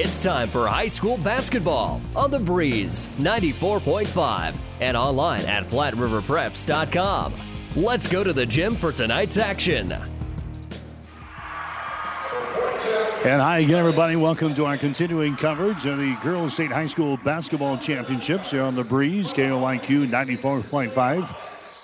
It's time for high school basketball on the Breeze 94.5 and online at FlatRiverPreps.com. Let's go to the gym for tonight's action. And hi again, everybody. Welcome to our continuing coverage of the Girls State High School Basketball Championships here on the Breeze, KOIQ 94.5.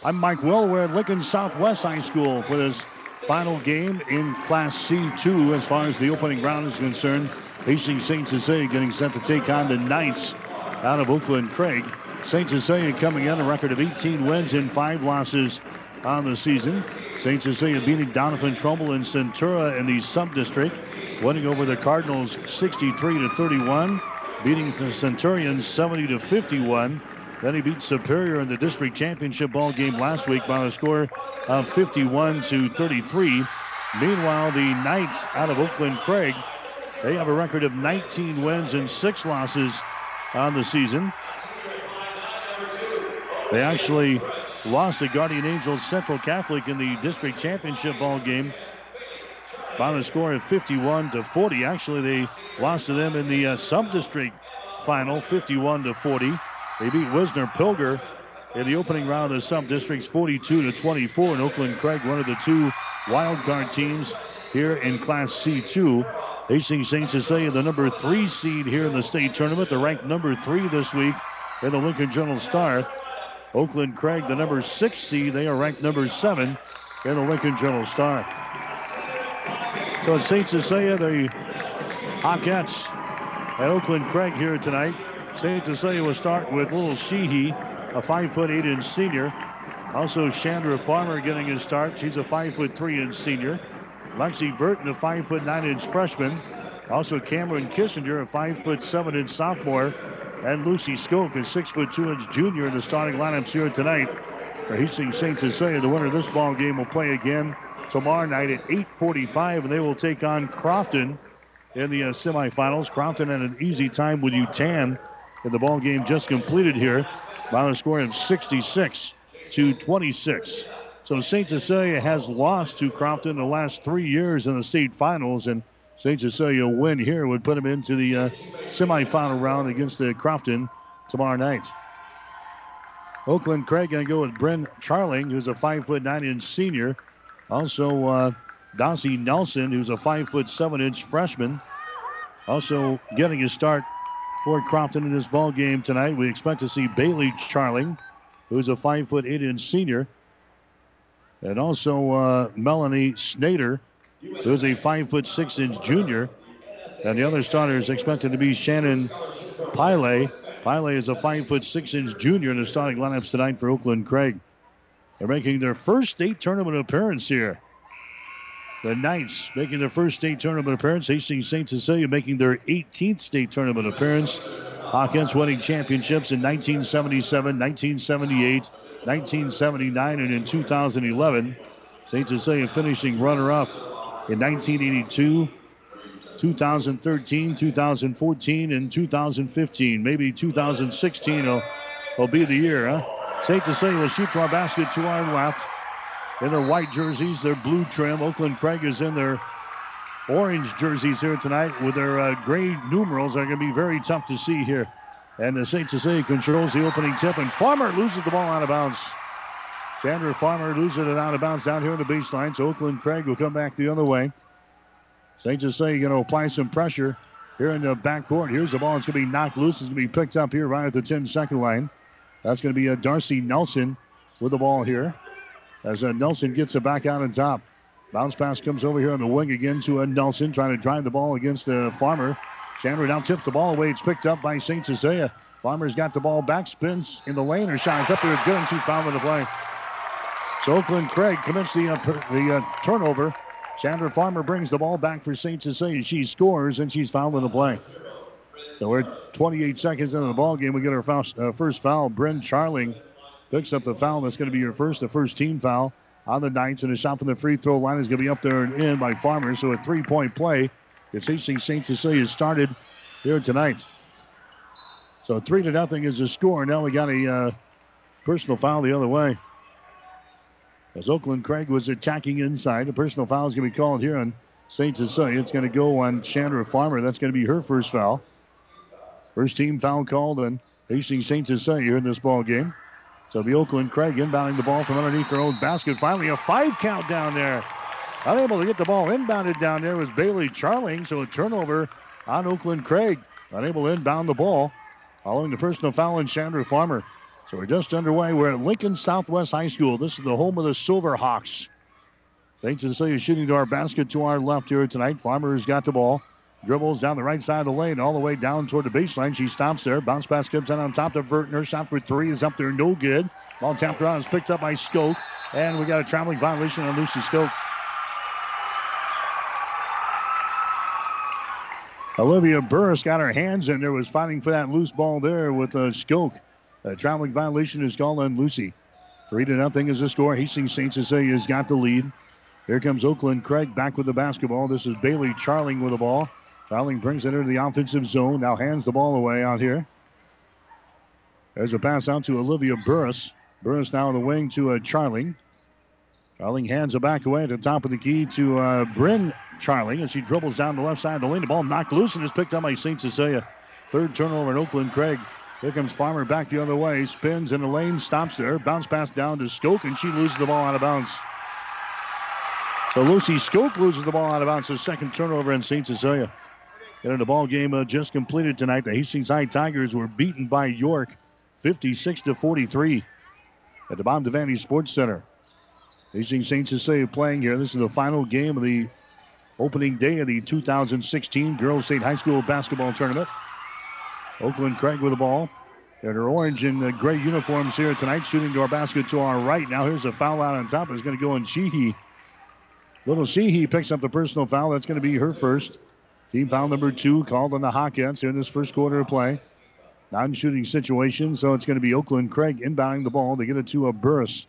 I'm Mike Will. We're at Lincoln Southwest High School for this final game in Class C2 as far as the opening round is concerned. Hastings St. Cecilia getting set to take on the Knights out of Oakland Craig. St. Cecilia coming in a record of 18 wins and 5 losses on the season. St. Cecilia beating Doniphan-Trumble and Centura in the sub-district, winning over the Cardinals 63 to 31, beating the Centurions 70 to 51. Then he beat Superior in the district championship ball game last week by a score of 51 to 33. Meanwhile, the Knights out of Oakland Craig they have a record of 19 wins and six losses on the season. They actually lost to Guardian Angels Central Catholic in the district championship ball game by a score of 51 to 40. Actually, they lost to them in the uh, sub-district final, 51 to 40. They beat Wisner Pilger in the opening round of sub-districts, 42 to 24. And Oakland Craig, one of the two wild card teams here in Class C2. Hastings St. Cecilia, the number three seed here in the state tournament. They're ranked number three this week in the Lincoln Journal Star. Oakland Craig, the number six seed, they are ranked number seven in the Lincoln Journal Star. So it's St. Cecilia, the Hawkettes at Oakland Craig here tonight. St. Cecilia will start with Little Sheehy, a five foot eight inch senior. Also, Chandler Farmer getting his start. She's a five foot three inch senior. Lexi Burton, a five foot nine inch freshman. Also Cameron Kissinger, a five foot seven inch sophomore. And Lucy Skoke, a six foot two inch junior in the starting lineups here tonight. Hastings St. Cecilia, the winner of this ball game will play again tomorrow night at 8:45, and they will take on Crofton in the uh, semifinals. Crofton had an easy time with Yutan in the ball game just completed here by a score of 66 to 26. So St. Cecilia has lost to Crofton the last three years in the state finals, and St. Cecilia win here would put them into the uh, semifinal round against the Crofton tomorrow night. Oakland Craig going to go with Bryn Charling, who's a five foot nine inch senior. Also, uh, Dossie Nelson, who's a five foot seven inch freshman. Also getting a start for Crofton in this ball game tonight. We expect to see Bailey Charling, who's a five foot eight inch senior. And also uh, Melanie Snader, who's a five foot six inch junior. And the other starter is expected to be Shannon Pile. Pile is a five foot six inch junior in the starting lineups tonight for Oakland Craig. They're making their first state tournament appearance here. The Knights making their first state tournament appearance. Hastings St. Cecilia making their 18th state tournament appearance. Hawkettes winning championships in 1977, 1978, 1979, and in 2011. St. Cecilia finishing runner up in 1982, 2013, 2014, and 2015. Maybe 2016 will, will be the year, huh? St. Cecilia will shoot to our basket to our left. In their white jerseys, their blue trim. Oakland Craig is in their orange jerseys here tonight with their uh, gray numerals. Are going to be very tough to see here. And the St. Cecilia controls the opening tip, and Farmer loses the ball out of bounds. Chandler Farmer loses it out of bounds down here in the baseline. So Oakland Craig will come back the other way. St. Cecilia going to apply some pressure here in the backcourt. Here's the ball. It's going to be knocked loose. It's going to be picked up here right at the 10 second line. That's going to be a Darcy Nelson with the ball here. As uh, Nelson gets it back out on top. Bounce pass comes over here on the wing again to uh, Nelson, trying to drive the ball against the Farmer. Chandler now tips the ball away. It's picked up by St. Cecilia. Farmer's got the ball back, spins in the lane, and shines up there. And she's fouled with the play. So Oakland Craig commits the, uh, the uh, turnover. Chandler Farmer brings the ball back for St. Cecilia. She scores, and she's fouled in the play. So we're 28 seconds into the ball game. We get our foul, uh, first foul. Bryn Charling picks up the foul. That's going to be your first, the first team foul on the Knights. And a shot from the free throw line is going to be up there and in by Farmer. So a three point play it's St. Cecilia started here tonight. So three to nothing is the score. Now we got a uh, personal foul the other way. As Oakland Craig was attacking inside, a personal foul is going to be called here on St. Cecilia. It's going to go on Chandler Farmer. That's going to be her first foul. First team foul called on Hastings St. Cecilia here in this ball game. So the Oakland Craig inbounding the ball from underneath their own basket. Finally, a five count down there. Unable to get the ball inbounded down there was Bailey Charling. So a turnover on Oakland Craig. Unable to inbound the ball. Following the personal foul on Chandler Farmer. So we're just underway. We're at Lincoln Southwest High School. This is the home of the Silverhawks. St. Cecilia shooting to our basket to our left here tonight. Farmer's got the ball. Dribbles down the right side of the lane, all the way down toward the baseline. She stops there. Bounce pass comes out on top to Vertner. Shot for three is up there, no good. Ball tapped around is picked up by Skoke. And we got a traveling violation on Lucy Skoke. Olivia Burris got her hands in there, was fighting for that loose ball there with uh, Skoke. A traveling violation is called on Lucy. Three to nothing is the score. Hastings St. Cecilia's got the lead. Here comes Oakland Craig back with the basketball. This is Bailey Charling with the ball. Charling brings it into the offensive zone. Now hands the ball away out here. There's a pass out to Olivia Burris. Burris now the wing to uh, Charling. Charling hands it back away at the top of the key to uh, Bryn Charling as she dribbles down the left side of the lane. The ball knocked loose and is picked up by St. Cecilia. Third turnover in Oakland Craig. Here comes Farmer back the other way. Spins in the lane, stops there. Bounce pass down to Skoke, and she loses the ball out of bounds. So Lucy Skoke loses the ball out of bounds. The second turnover in St. Cecilia. And in the ball game uh, just completed tonight. The Hastings High Tigers were beaten by York 56 to 43 at the Bob Devaney Sports Center. Hastings St. Cecilia playing here. This is the final game of the opening day of the 2016 Girls State High School Basketball Tournament. Oakland Craig with the ball. In her orange and uh, gray uniforms here tonight, shooting to our basket to our right. Now here's a foul out on top. It's going to go in Sheehy. Little Sheehy picks up the personal foul. That's going to be her first. Team foul number two called on the Hawkettes here in this first quarter of play. Non-shooting situation, so it's going to be Oakland Craig inbounding the ball to get it to a Burris.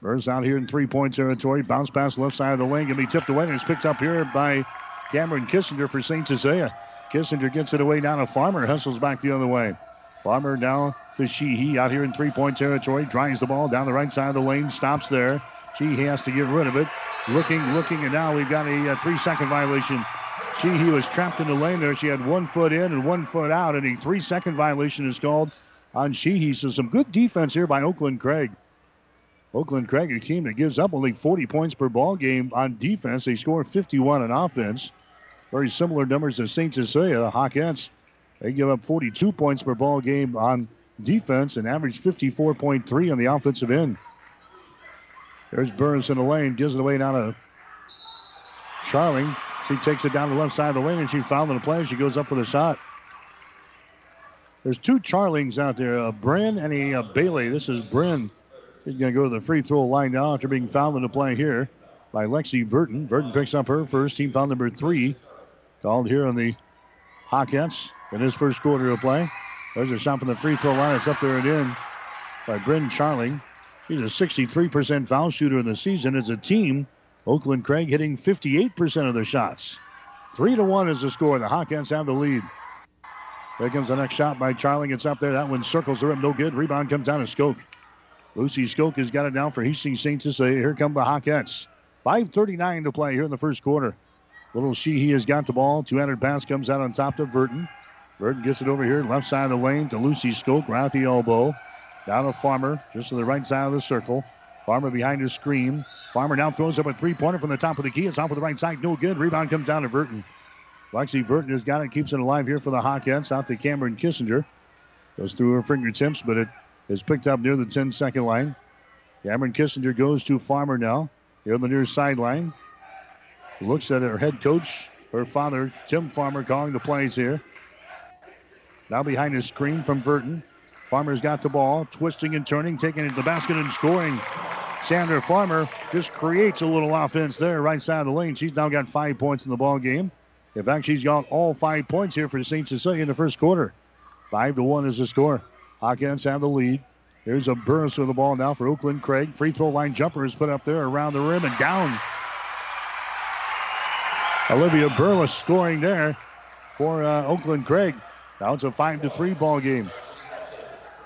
Burris out here in three-point territory. Bounce pass left side of the lane. To be tipped away and it's picked up here by Cameron Kissinger for St. Cecilia. Kissinger gets it away down to Farmer. Hustles back the other way. Farmer now to Sheehy out here in three-point territory. Drives the ball down the right side of the lane. Stops there. Sheehy has to get rid of it. Looking, looking, and now we've got a, a three-second violation. Sheehy was trapped in the lane there. She had one foot in and one foot out, and a three-second violation is called on Sheehy. So some good defense here by Oakland Craig. Oakland Craig, a team that gives up only 40 points per ball game on defense. They score 51 on offense. Very similar numbers to St. Cecilia. The Hawkettes, they give up 42 points per ball game on defense and average 54.3 on the offensive end. There's Burris in the lane, gives it away down to Charling. She takes it down the left side of the lane and she fouled in the play. She goes up for the shot. There's two Charlings out there, a Bryn and a, a Bailey. This is Bryn. She's going to go to the free throw line now after being fouled in the play here by Lexi Burton. Burton picks up her first team foul number three. Called here on the Hawkettes in his first quarter of play. There's a shot from the free throw line. It's up there and in by Bryn Charling. She's a 63% foul shooter in the season. As a team, Oakland Craig hitting 58% of their shots. Three to one is the score. The Hawkettes have the lead. There comes the next shot by Charling. It's up there. That one circles the rim. No good. Rebound comes down to Skoke. Lucy Skoke has got it down for Hastings St. Cecilia. Here come the Hawkettes. 5.39 to play here in the first quarter. Little Sheehy has got the ball. 200 pass comes out on top to Burton. Burton gets it over here, left side of the lane to Lucy Skoke, right at the elbow. Down to Farmer, just to the right side of the circle. Farmer behind his screen. Farmer now throws up a three pointer from the top of the key. It's off of the right side. No good. Rebound comes down to Burton. Lexi Burton has got it, keeps it alive here for the Hawkettes. Out to Cameron Kissinger. Goes through her fingertips, but it is picked up near the 10 second line. Cameron Kissinger goes to Farmer now. Here on the near sideline. Looks at her head coach, her father, Tim Farmer, calling the plays here. Now behind his screen from Burton. Farmer's got the ball, twisting and turning, taking it to the basket and scoring. Chandler Farmer just creates a little offense there, right side of the lane. She's now got five points in the ball game. In fact, she's got all five points here for St. Cecilia in the first quarter. Five to one is the score. Hawkettes have the lead. Here's a burst of the ball now for Oakland Craig. Free throw line jumper is put up there around the rim and down. Olivia Burris scoring there for uh, Oakland Craig. Now it's a five to three ball game.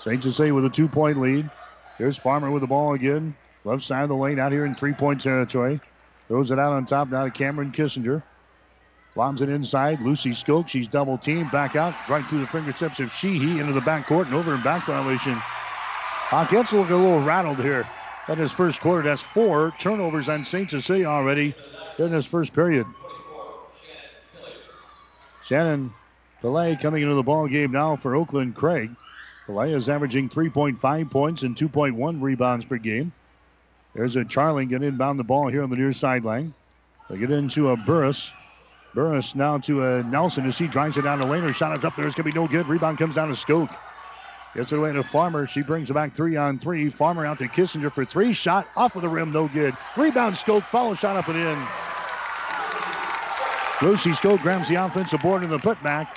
St. Cecilia with a two point lead. Here's Farmer with the ball again. Left side of the lane out here in three point territory. Throws it out on top now to Cameron Kissinger. Bombs it inside. Lucy Skoke, she's double teamed. Back out, right through the fingertips of Sheehy into the backcourt and over in back violation. Hawkettes looking a little rattled here in his first quarter. That's four turnovers on St. Cecilia already in this first period. Shannon Pillay coming into the ball game now for Oakland Craig. Pillay is averaging 3.5 points and 2.1 rebounds per game. There's a Charling getting inbound the ball here on the near sideline. They get into a Burris. Burris now to a Nelson as he drives it down the lane. Her shot is up there. It's going to be no good. Rebound comes down to Skoke. Gets it away to Farmer. She brings it back three on three. Farmer out to Kissinger for three. Shot off of the rim. No good. Rebound Skoke. Follow shot up and in. Lucy Skoke grabs the offensive board in the putback.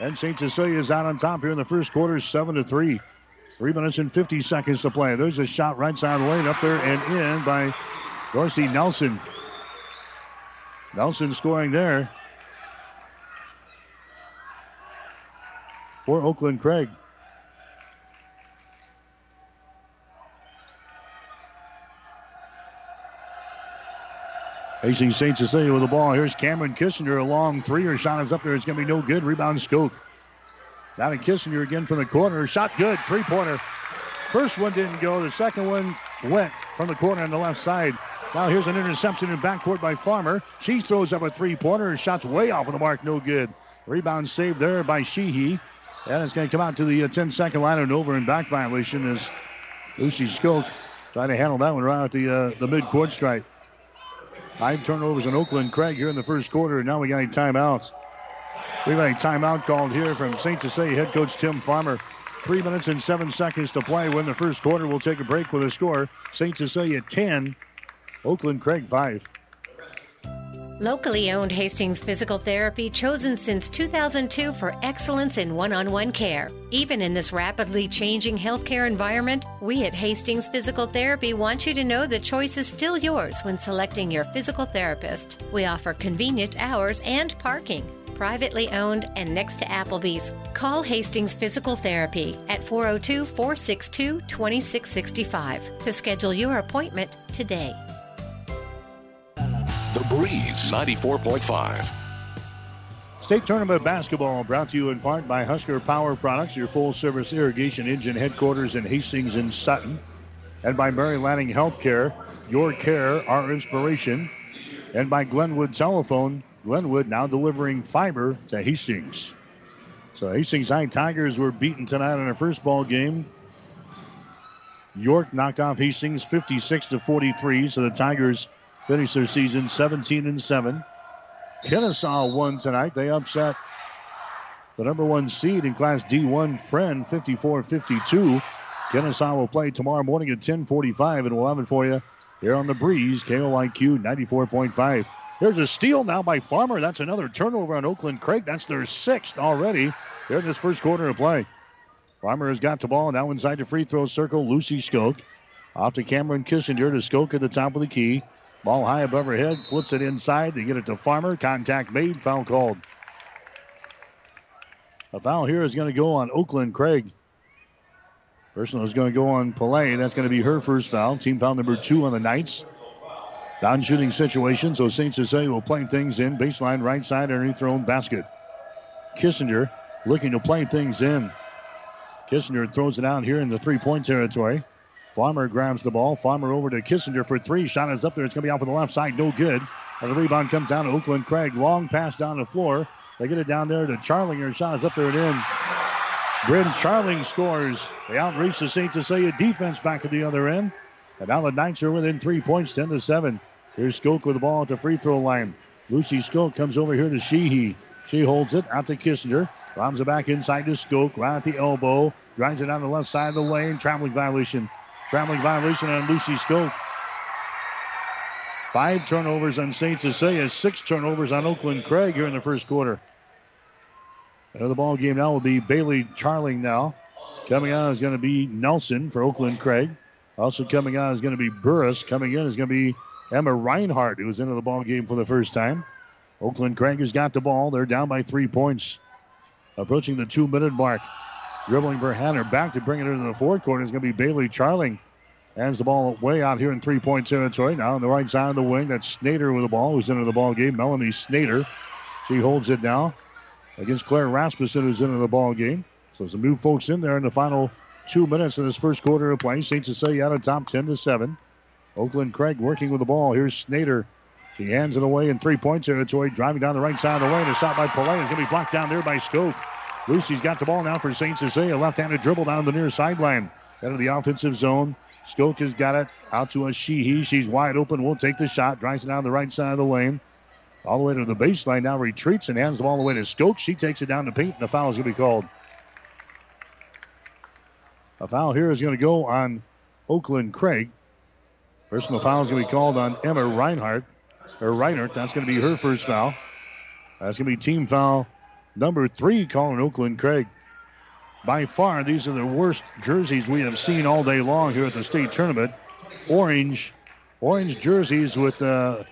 And St. Cecilia is out on top here in the first quarter, 7 to 3. Three minutes and 50 seconds to play. There's a shot right side lane up there and in by Dorsey Nelson. Nelson scoring there for Oakland Craig. Hastings St. Cecilia with the ball. Here's Cameron Kissinger. A long three. Her shot is up there. It's going to be no good. Rebound Skoke. Down to Kissinger again from the corner. Shot good. Three pointer. First one didn't go. The second one went from the corner on the left side. Now here's an interception in backcourt by Farmer. She throws up a three pointer. Her shot's way off of the mark. No good. Rebound saved there by Sheehy. And it's going to come out to the uh, 10 second line and over in back violation as Lucy Skoke trying to handle that one right at the, uh, the mid court stripe. Five turnovers in Oakland Craig here in the first quarter, and now we got a timeout. We've got a timeout called here from St. Cecilia head coach Tim Farmer. Three minutes and seven seconds to play. When the first quarter, we'll take a break with a score. St. Cecilia 10, Oakland Craig 5. Locally owned Hastings Physical Therapy, chosen since 2002 for excellence in one on one care. Even in this rapidly changing healthcare environment, we at Hastings Physical Therapy want you to know the choice is still yours when selecting your physical therapist. We offer convenient hours and parking. Privately owned and next to Applebee's. Call Hastings Physical Therapy at 402 462 2665 to schedule your appointment today. Breeze 94.5. State Tournament Basketball brought to you in part by Husker Power Products, your full service irrigation engine headquarters in Hastings and Sutton. And by Mary Lanning Healthcare, your care, our inspiration. And by Glenwood Telephone, Glenwood now delivering fiber to Hastings. So Hastings High Tigers were beaten tonight in their first ball game. York knocked off Hastings 56 to 43. So the Tigers finish their season 17 and 7. Kenesaw won tonight. They upset the number one seed in Class D1, Friend, 54-52. Kenesaw will play tomorrow morning at 10:45, and we'll have it for you here on the breeze. KOIQ 94.5. There's a steal now by Farmer. That's another turnover on Oakland Craig. That's their sixth already here in this first quarter of play. Farmer has got the ball now inside the free throw circle. Lucy Skoke off to Cameron Kissinger to Skoke at the top of the key. Ball high above her head, flips it inside. They get it to Farmer. Contact made, foul called. A foul here is going to go on Oakland Craig. Personal is going to go on Pillay. That's going to be her first foul. Team foul number two on the Knights. Non shooting situation, so St. Cecilia will play things in. Baseline right side underneath their own basket. Kissinger looking to play things in. Kissinger throws it out here in the three point territory. Farmer grabs the ball. Farmer over to Kissinger for three. Shot is up there. It's going to be off on the left side. No good. And the rebound comes down to Oakland Craig. Long pass down the floor. They get it down there to Charlinger. Shot is up there and in. Bryn Charling scores. They outreach the St. Cecilia defense back at the other end. And now the Knights are within three points, 10 to 7. Here's Skoke with the ball at the free throw line. Lucy Skoke comes over here to Sheehy. She holds it out to Kissinger. Bombs it back inside to Skoke, right at the elbow. Drives it down the left side of the lane. Traveling violation. Traveling violation on Lucy Skoke. Five turnovers on St. Cecilia, six turnovers on Oakland Craig here in the first quarter. Another ball game now will be Bailey Charling now. Coming out is going to be Nelson for Oakland Craig. Also coming out is going to be Burris. Coming in is going to be Emma Reinhardt, who was into the ball game for the first time. Oakland Craig has got the ball. They're down by three points. Approaching the two-minute mark. Dribbling for Hanner. Back to bring it into the fourth quarter is going to be Bailey Charling. Hands the ball way out here in three-point territory. Now on the right side of the wing, that's Snader with the ball, who's into the ball game. Melanie Snader She holds it now against Claire Rasmussen, who's into the ball game. So some new folks in there in the final two minutes in this first quarter of play. St. Cecilia out of top 10 to 7. Oakland Craig working with the ball. Here's Snader. She hands it away in three point territory, driving down the right side of the lane. A shot by Pillay is going to be blocked down there by Skoke. Lucy's got the ball now for St. Cecilia. Left handed dribble down the near sideline. Out of the offensive zone. Skoke has got it out to a Sheehy. She's wide open. Won't take the shot. Drives it down the right side of the lane. All the way to the baseline. Now retreats and hands the ball all the way to Skoke. She takes it down to paint, and the foul is going to be called. A foul here is going to go on Oakland Craig. Personal foul is going to be called on Emma Reinhardt. Or Reinhardt. That's going to be her first foul. That's going to be team foul number three calling Oakland Craig. By far, these are the worst jerseys we have seen all day long here at the state tournament. Orange, orange jerseys with uh,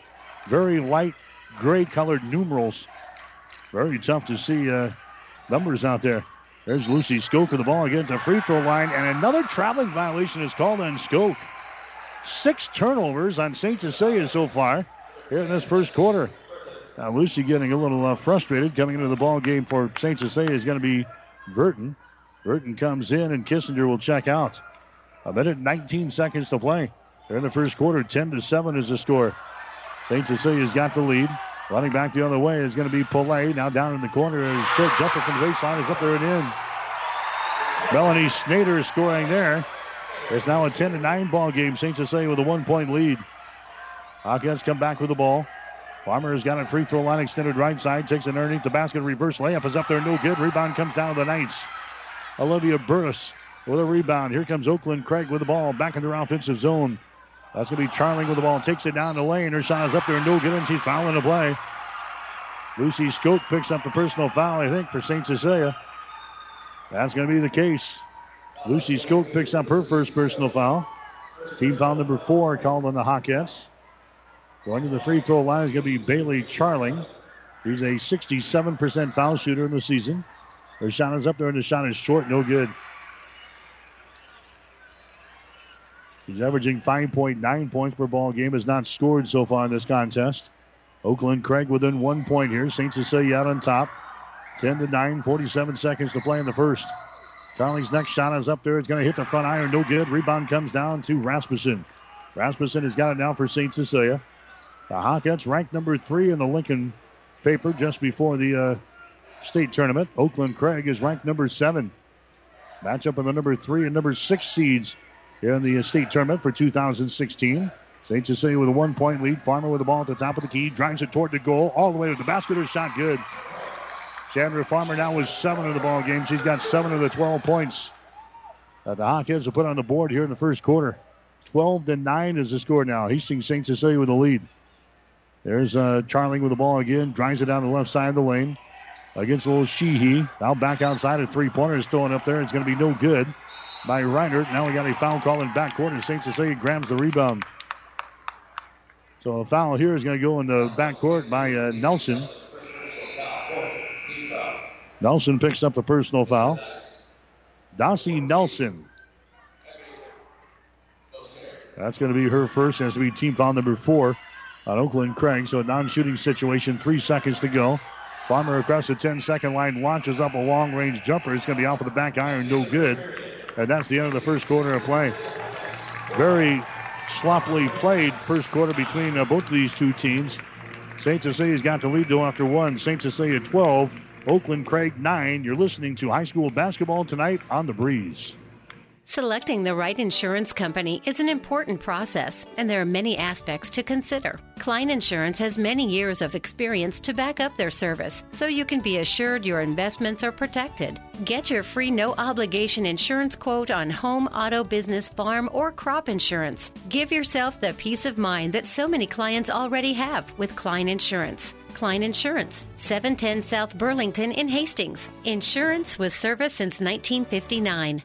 very light gray colored numerals. Very tough to see uh, numbers out there. There's Lucy Skoke with the ball again to free throw line, and another traveling violation is called on Skoke. Six turnovers on St. Cecilia so far here in this first quarter. Now Lucy getting a little uh, frustrated coming into the ball game for St. Cecilia is going to be Burton. Burton comes in and Kissinger will check out. A minute 19 seconds to play. They're in the first quarter. 10 to 7 is the score. St. Cecilia's got the lead. Running back the other way is going to be Pillay. Now down in the corner. A short jumper from the baseline is up there and in. Melanie Snader is scoring there. It's now a 10 to 9 ball game. St. Cecilia with a one point lead. Hawkettes come back with the ball. Farmer has got a free throw line extended right side. Takes it underneath the basket. Reverse layup is up there. No good. Rebound comes down to the Knights. Olivia Burris with a rebound. Here comes Oakland Craig with the ball back in their offensive zone. That's going to be Charling with the ball. Takes it down the lane. Her shot is up there. and No good. And she's fouling the play. Lucy Skoke picks up the personal foul, I think, for St. Cecilia. That's going to be the case. Lucy Skoke picks up her first personal foul. Team foul number four called on the Hawkettes. Going to the free throw line is going to be Bailey Charling. He's a 67% foul shooter in the season. Her shot is up there, and the shot is short, no good. He's averaging 5.9 points per ball game. Has not scored so far in this contest. Oakland Craig within one point here. St. Cecilia out on top. 10 to 9, 47 seconds to play in the first. Charlie's next shot is up there. It's going to hit the front iron. No good. Rebound comes down to Rasmussen. Rasmussen has got it now for St. Cecilia. The Hawkettes ranked number three in the Lincoln paper just before the uh, state tournament. Oakland Craig is ranked number seven. Matchup of the number three and number six seeds here in the state tournament for 2016. St. Cecilia with a one point lead. Farmer with the ball at the top of the key. Drives it toward the goal. All the way to the basket. Her shot good. Chandler Farmer now with seven in the ball game. She's got seven of the 12 points that the Hawkettes have put on the board here in the first quarter. 12 to 9 is the score now. Hastings St. Cecilia with the lead. There's uh, Charling with the ball again. Drives it down the left side of the lane against little Sheehy. Now back outside of three pointers throwing up there. It's going to be no good by Reinert. Now we got a foul call in backcourt, and St. Cecilia grabs the rebound. So a foul here is going to go in the backcourt by uh, Nelson. Nelson picks up the personal foul. Dossie Nelson. That's going to be her first. Has to be team foul number four on Oakland Craig. So a non-shooting situation. Three seconds to go. Farmer across the 10-second line launches up a long-range jumper. It's going to be off of the back iron. No good. And that's the end of the first quarter of play. Very sloppily played first quarter between uh, both of these two teams. St. Cecilia's got the lead though after one. St. Cecilia 12, Oakland Craig 9. You're listening to high school basketball tonight on the breeze. Selecting the right insurance company is an important process, and there are many aspects to consider. Klein Insurance has many years of experience to back up their service, so you can be assured your investments are protected. Get your free no obligation insurance quote on home, auto, business, farm, or crop insurance. Give yourself the peace of mind that so many clients already have with Klein Insurance. Klein Insurance, 710 South Burlington in Hastings. Insurance with service since 1959.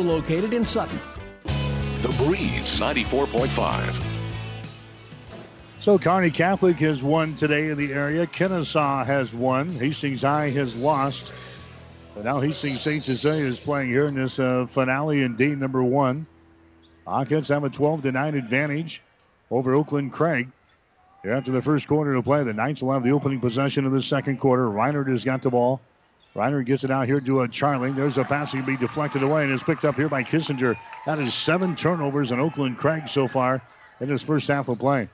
located in Sutton. The Breeze 94.5. So Kearney Catholic has won today in the area. Kenesaw has won. Hastings High has lost. And now Hastings St. Cecilia is playing here in this uh, finale in day number one. Hawkettes have a 12 to 9 advantage over Oakland Craig. Here after the first quarter to play, the Knights will have the opening possession of the second quarter. Reinhardt has got the ball. Reiner gets it out here to a Charlie. There's a pass can be deflected away and is picked up here by Kissinger. That is seven turnovers in Oakland Craig so far in his first half of play.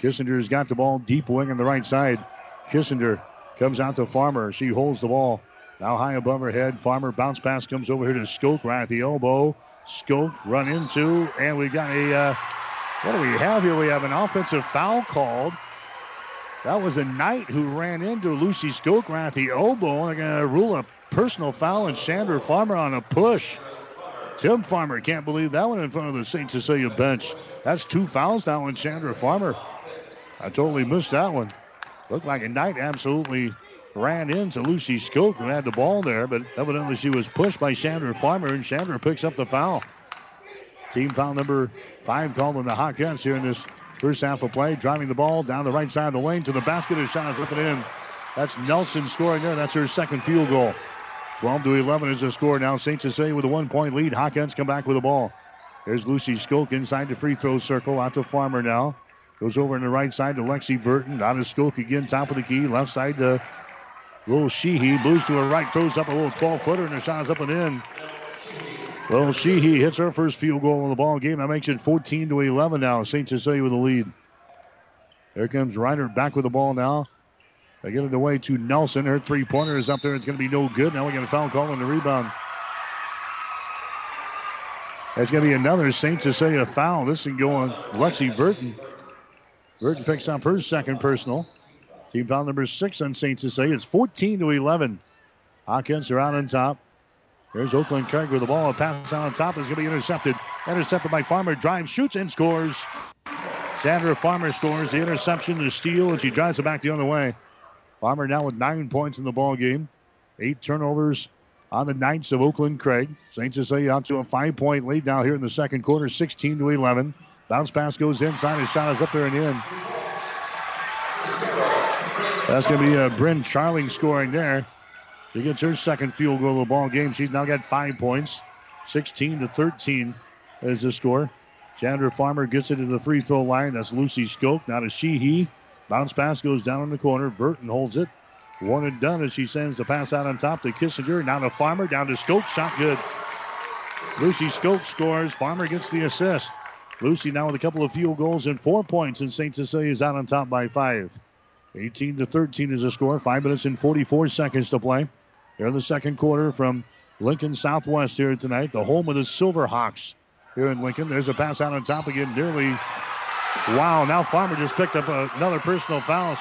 Kissinger's got the ball deep wing on the right side. Kissinger comes out to Farmer. She holds the ball now high above her head. Farmer bounce pass comes over here to Skoke right at the elbow. Skoke run into, and we got a, uh, what do we have here? We have an offensive foul called that was a Knight who ran into Lucy Skoke right at the elbow. They're going uh, to rule a personal foul and Chandler Farmer on a push. Tim Farmer can't believe that one in front of the St. Cecilia bench. That's two fouls now on Chandler Farmer. I totally missed that one. Looked like a Knight absolutely ran into Lucy Skoke and had the ball there, but evidently she was pushed by Chandler Farmer, and Chandler picks up the foul. Team foul number five called on the Hawkettes here in this First half of play, driving the ball down the right side of the lane to the basket. His shot is up and in. That's Nelson scoring there. That's her second field goal. 12 to 11 is the score now. St. Cecilia with a one point lead. Hawkettes come back with the ball. There's Lucy Skoke inside the free throw circle. Out to Farmer now. Goes over on the right side to Lexi Burton. Out of Skoke again, top of the key. Left side to Little Sheehy. Moves to her right, throws up a little 12 footer, and the shot is up and in. Well, Sheehy hits her first field goal in the ball game. That makes it 14 to 11 now. St. Cecilia with the lead. Here comes Ryder back with the ball now. They get it away to Nelson. Her three pointer is up there. It's going to be no good. Now we got a foul call on the rebound. That's going to be another St. Cecilia foul. This is going Lexi Burton. Burton picks up her second personal. Team foul number six on St. Cecilia. It's 14 to 11. Hawkettes are out on top. There's Oakland Craig with the ball. A pass out on top is going to be intercepted. Intercepted by Farmer. Drives, shoots, and scores. Chandler Farmer scores the interception, the steal, and she drives it back the other way. Farmer now with nine points in the ball game. Eight turnovers on the Knights of Oakland Craig. St. Cecilia out to a five point lead now here in the second quarter, 16 to 11. Bounce pass goes inside. His shot is up there and in. That's going to be uh, Bryn Charling scoring there. She gets her second field goal of the ball game. She's now got five points. 16 to 13 is the score. Chandler Farmer gets it to the free throw line. That's Lucy Skoke. Now to Sheehy. Bounce pass goes down in the corner. Burton holds it. One and done as she sends the pass out on top to Kissinger. Now to Farmer. Down to Skoke. Shot good. Lucy Skoke scores. Farmer gets the assist. Lucy now with a couple of field goals and four points, and St. Cecilia is out on top by five. 18 to 13 is the score. Five minutes and 44 seconds to play. Here in the second quarter from Lincoln Southwest here tonight, the home of the Silverhawks here in Lincoln. There's a pass out on top again, nearly. Wow, now Farmer just picked up another personal foul.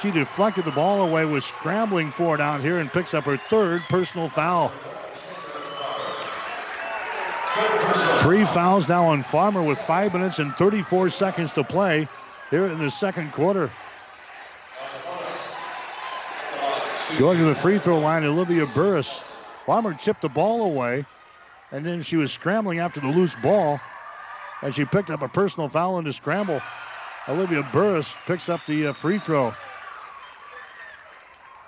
She deflected the ball away, was scrambling for it out here, and picks up her third personal foul. Three fouls now on Farmer with five minutes and 34 seconds to play here in the second quarter. Going to the free throw line, Olivia Burris. Farmer chipped the ball away, and then she was scrambling after the loose ball, and she picked up a personal foul in the scramble. Olivia Burris picks up the uh, free throw.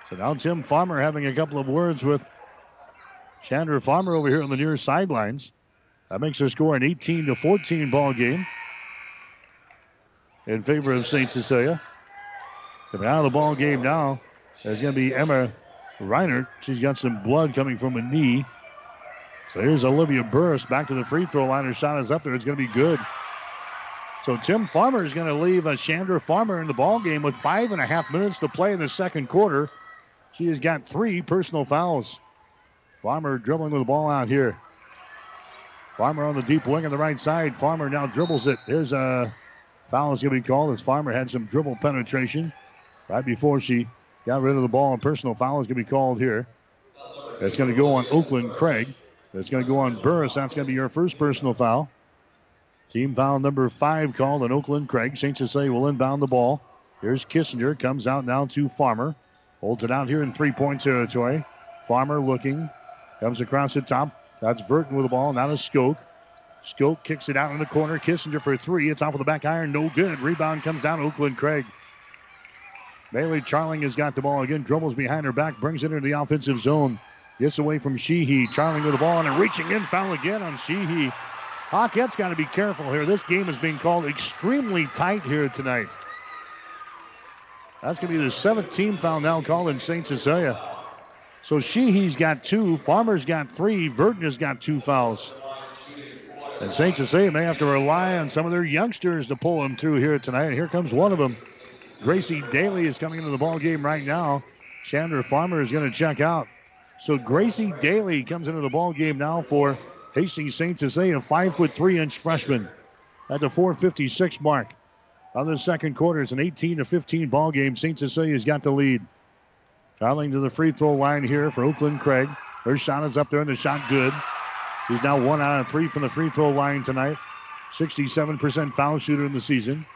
So now Tim Farmer having a couple of words with Chandler Farmer over here on the near sidelines. That makes her score an 18 to 14 ball game in favor of St. Cecilia. Coming out of the ball game now there's going to be Emma Reiner. She's got some blood coming from a knee. So here's Olivia Burris back to the free throw line. Her shot is up there. It's going to be good. So Tim Farmer is going to leave a Chandler Farmer in the ball game with five and a half minutes to play in the second quarter. She has got three personal fouls. Farmer dribbling with the ball out here. Farmer on the deep wing on the right side. Farmer now dribbles it. Here's a foul is going to be called as Farmer had some dribble penetration right before she got rid of the ball. And personal foul is going to be called here. That's going to go on Oakland Craig. That's going to go on Burris. That's going to be your first personal foul. Team foul number five called on Oakland Craig. St. Cecilia will inbound the ball. Here's Kissinger. Comes out now to Farmer. Holds it out here in three point territory. Farmer looking. Comes across the top. That's Burton with the ball. Now to Skoke. Skoke kicks it out in the corner. Kissinger for three. It's off of the back iron. No good. Rebound comes down. To Oakland Craig. Bailey Charling has got the ball again. Dribbles behind her back. Brings it into the offensive zone. Gets away from Sheehy. Charling with the ball and reaching in. Foul again on Sheehy. Hawkettes got to be careful here. This game is being called extremely tight here tonight. That's going to be the seventh team foul now called in St. Cecilia. So Sheehy's got two, Farmer's got three, Burton has got two fouls. And St. Cecilia may have to rely on some of their youngsters to pull them through here tonight. And here comes one of them. Gracie Daly is coming into the ball game right now. Chandler Farmer is going to check out. So Gracie Daly comes into the ball game now for Hastings St. a five foot three inch freshman at the 456 mark. On the second quarter, it's an 18 to 15 ball game. St. Cecilia's got the lead. Traveling to the free throw line here for Oakland Craig. Her shot is up there and the shot good. She's now one out of three from the free throw line tonight. 67% foul shooter in the season.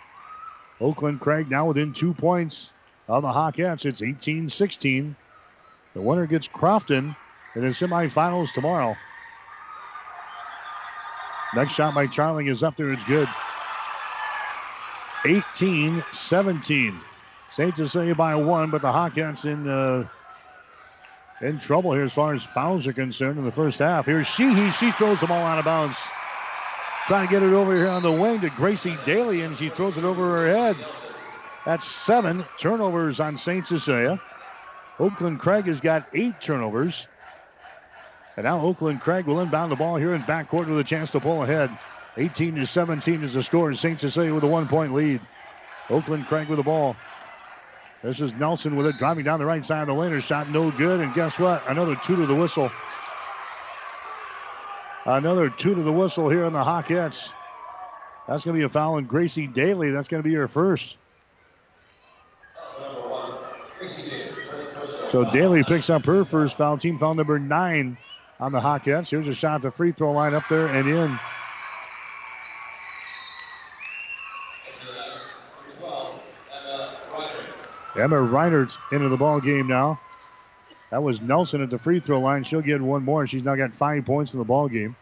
Oakland Craig now within two points of the Hawkettes. It's 18 16. The winner gets Crofton in the semifinals tomorrow. Next shot by Charling is up there. It's good. 18 17. St. Cecilia by one, but the Hawkettes in uh, in trouble here as far as fouls are concerned in the first half. Here's Sheehy. She throws the ball out of bounds. Trying to get it over here on the wing to Gracie Daly, and she throws it over her head. That's seven turnovers on St. Cecilia. Oakland Craig has got eight turnovers. And now Oakland Craig will inbound the ball here in backcourt with a chance to pull ahead. 18 to 17 is the score. St. Cecilia with a one point lead. Oakland Craig with the ball. This is Nelson with it, driving down the right side of the lane. Her shot no good. And guess what? Another two to the whistle. Another two to the whistle here in the Hawkettes. That's going to be a foul on Gracie Daly. That's going to be her first. So Daly picks up her first foul. Team foul number nine on the Hawkettes. Here's a shot at the free throw line up there and in. Emma Reinert into the ball game now. That was Nelson at the free throw line. She'll get one more. She's now got five points in the ball game.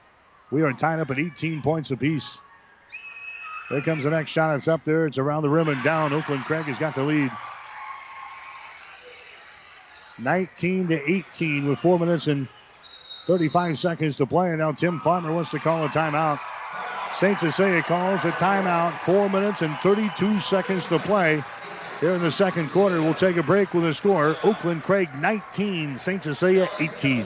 We are tied up at 18 points apiece. There comes the next shot. It's up there. It's around the rim and down. Oakland Craig has got the lead. 19 to 18 with four minutes and 35 seconds to play. And now Tim Farmer wants to call a timeout. St. Cecilia calls a timeout. Four minutes and 32 seconds to play. Here in the second quarter, we'll take a break with a score. Oakland Craig 19, St. Cecilia 18.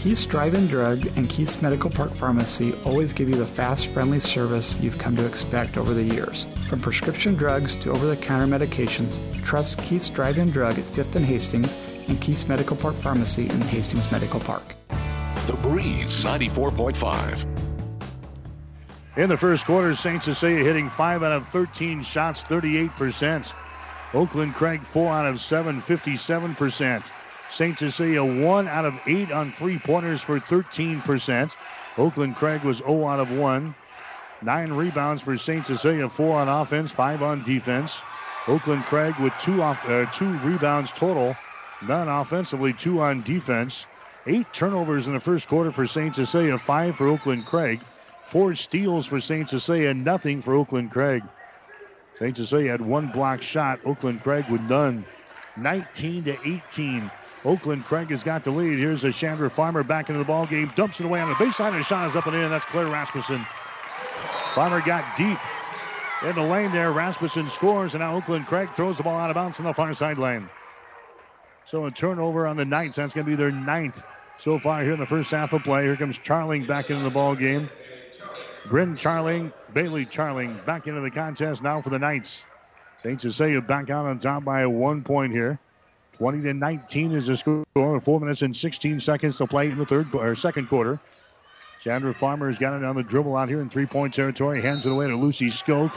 Keith's Drive-In Drug and Keith's Medical Park Pharmacy always give you the fast, friendly service you've come to expect over the years. From prescription drugs to over-the-counter medications, trust Keith's Drive-In Drug at 5th and Hastings and Keith's Medical Park Pharmacy in Hastings Medical Park. The Breeze 94.5. In the first quarter, St. Cecilia hitting 5 out of 13 shots, 38%. Oakland Craig 4 out of 7, 57%. St. Cecilia 1 out of 8 on three pointers for 13%. Oakland Craig was 0 out of 1. Nine rebounds for St. Cecilia, 4 on offense, 5 on defense. Oakland Craig with two, off, uh, two rebounds total, none offensively, 2 on defense. Eight turnovers in the first quarter for St. Cecilia, 5 for Oakland Craig. Four steals for St. Cecilia, and nothing for Oakland Craig. St. Cecilia had one block shot. Oakland Craig with none. 19 to 18. Oakland Craig has got the lead. Here's a Chandler Farmer back into the ball game. Dumps it away on the baseline. And shot is up and in. That's Claire Rasmussen. Farmer got deep in the lane there. Rasmussen scores, and now Oakland Craig throws the ball out of bounds on the far sideline. So a turnover on the Knights. That's going to be their ninth so far here in the first half of play. Here comes Charling back into the ball game. Bryn Charling, Bailey Charling back into the contest now for the Knights. St. Cecilia back out on top by one point here. 20 to 19 is the score. Four minutes and 16 seconds to play in the third or second quarter. Chandler Farmer's got it on the dribble out here in three point territory. Hands it away to Lucy Skoke.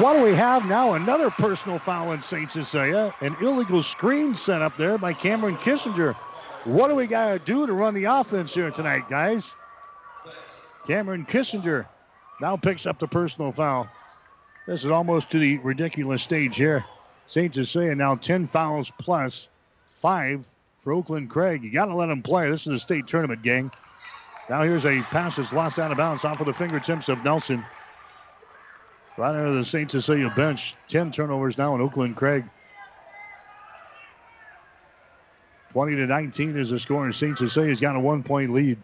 What do we have now? Another personal foul in St. Cecilia. An illegal screen set up there by Cameron Kissinger. What do we got to do to run the offense here tonight, guys? Cameron Kissinger now picks up the personal foul. This is almost to the ridiculous stage here. St. Cecilia now 10 fouls plus five for Oakland Craig. You got to let them play. This is a state tournament, gang. Now here's a pass that's lost out of bounds off of the fingertips of Nelson. Right under the St. Cecilia bench. 10 turnovers now in Oakland Craig. 20 to 19 is the score, and St. Cecilia's got a one point lead.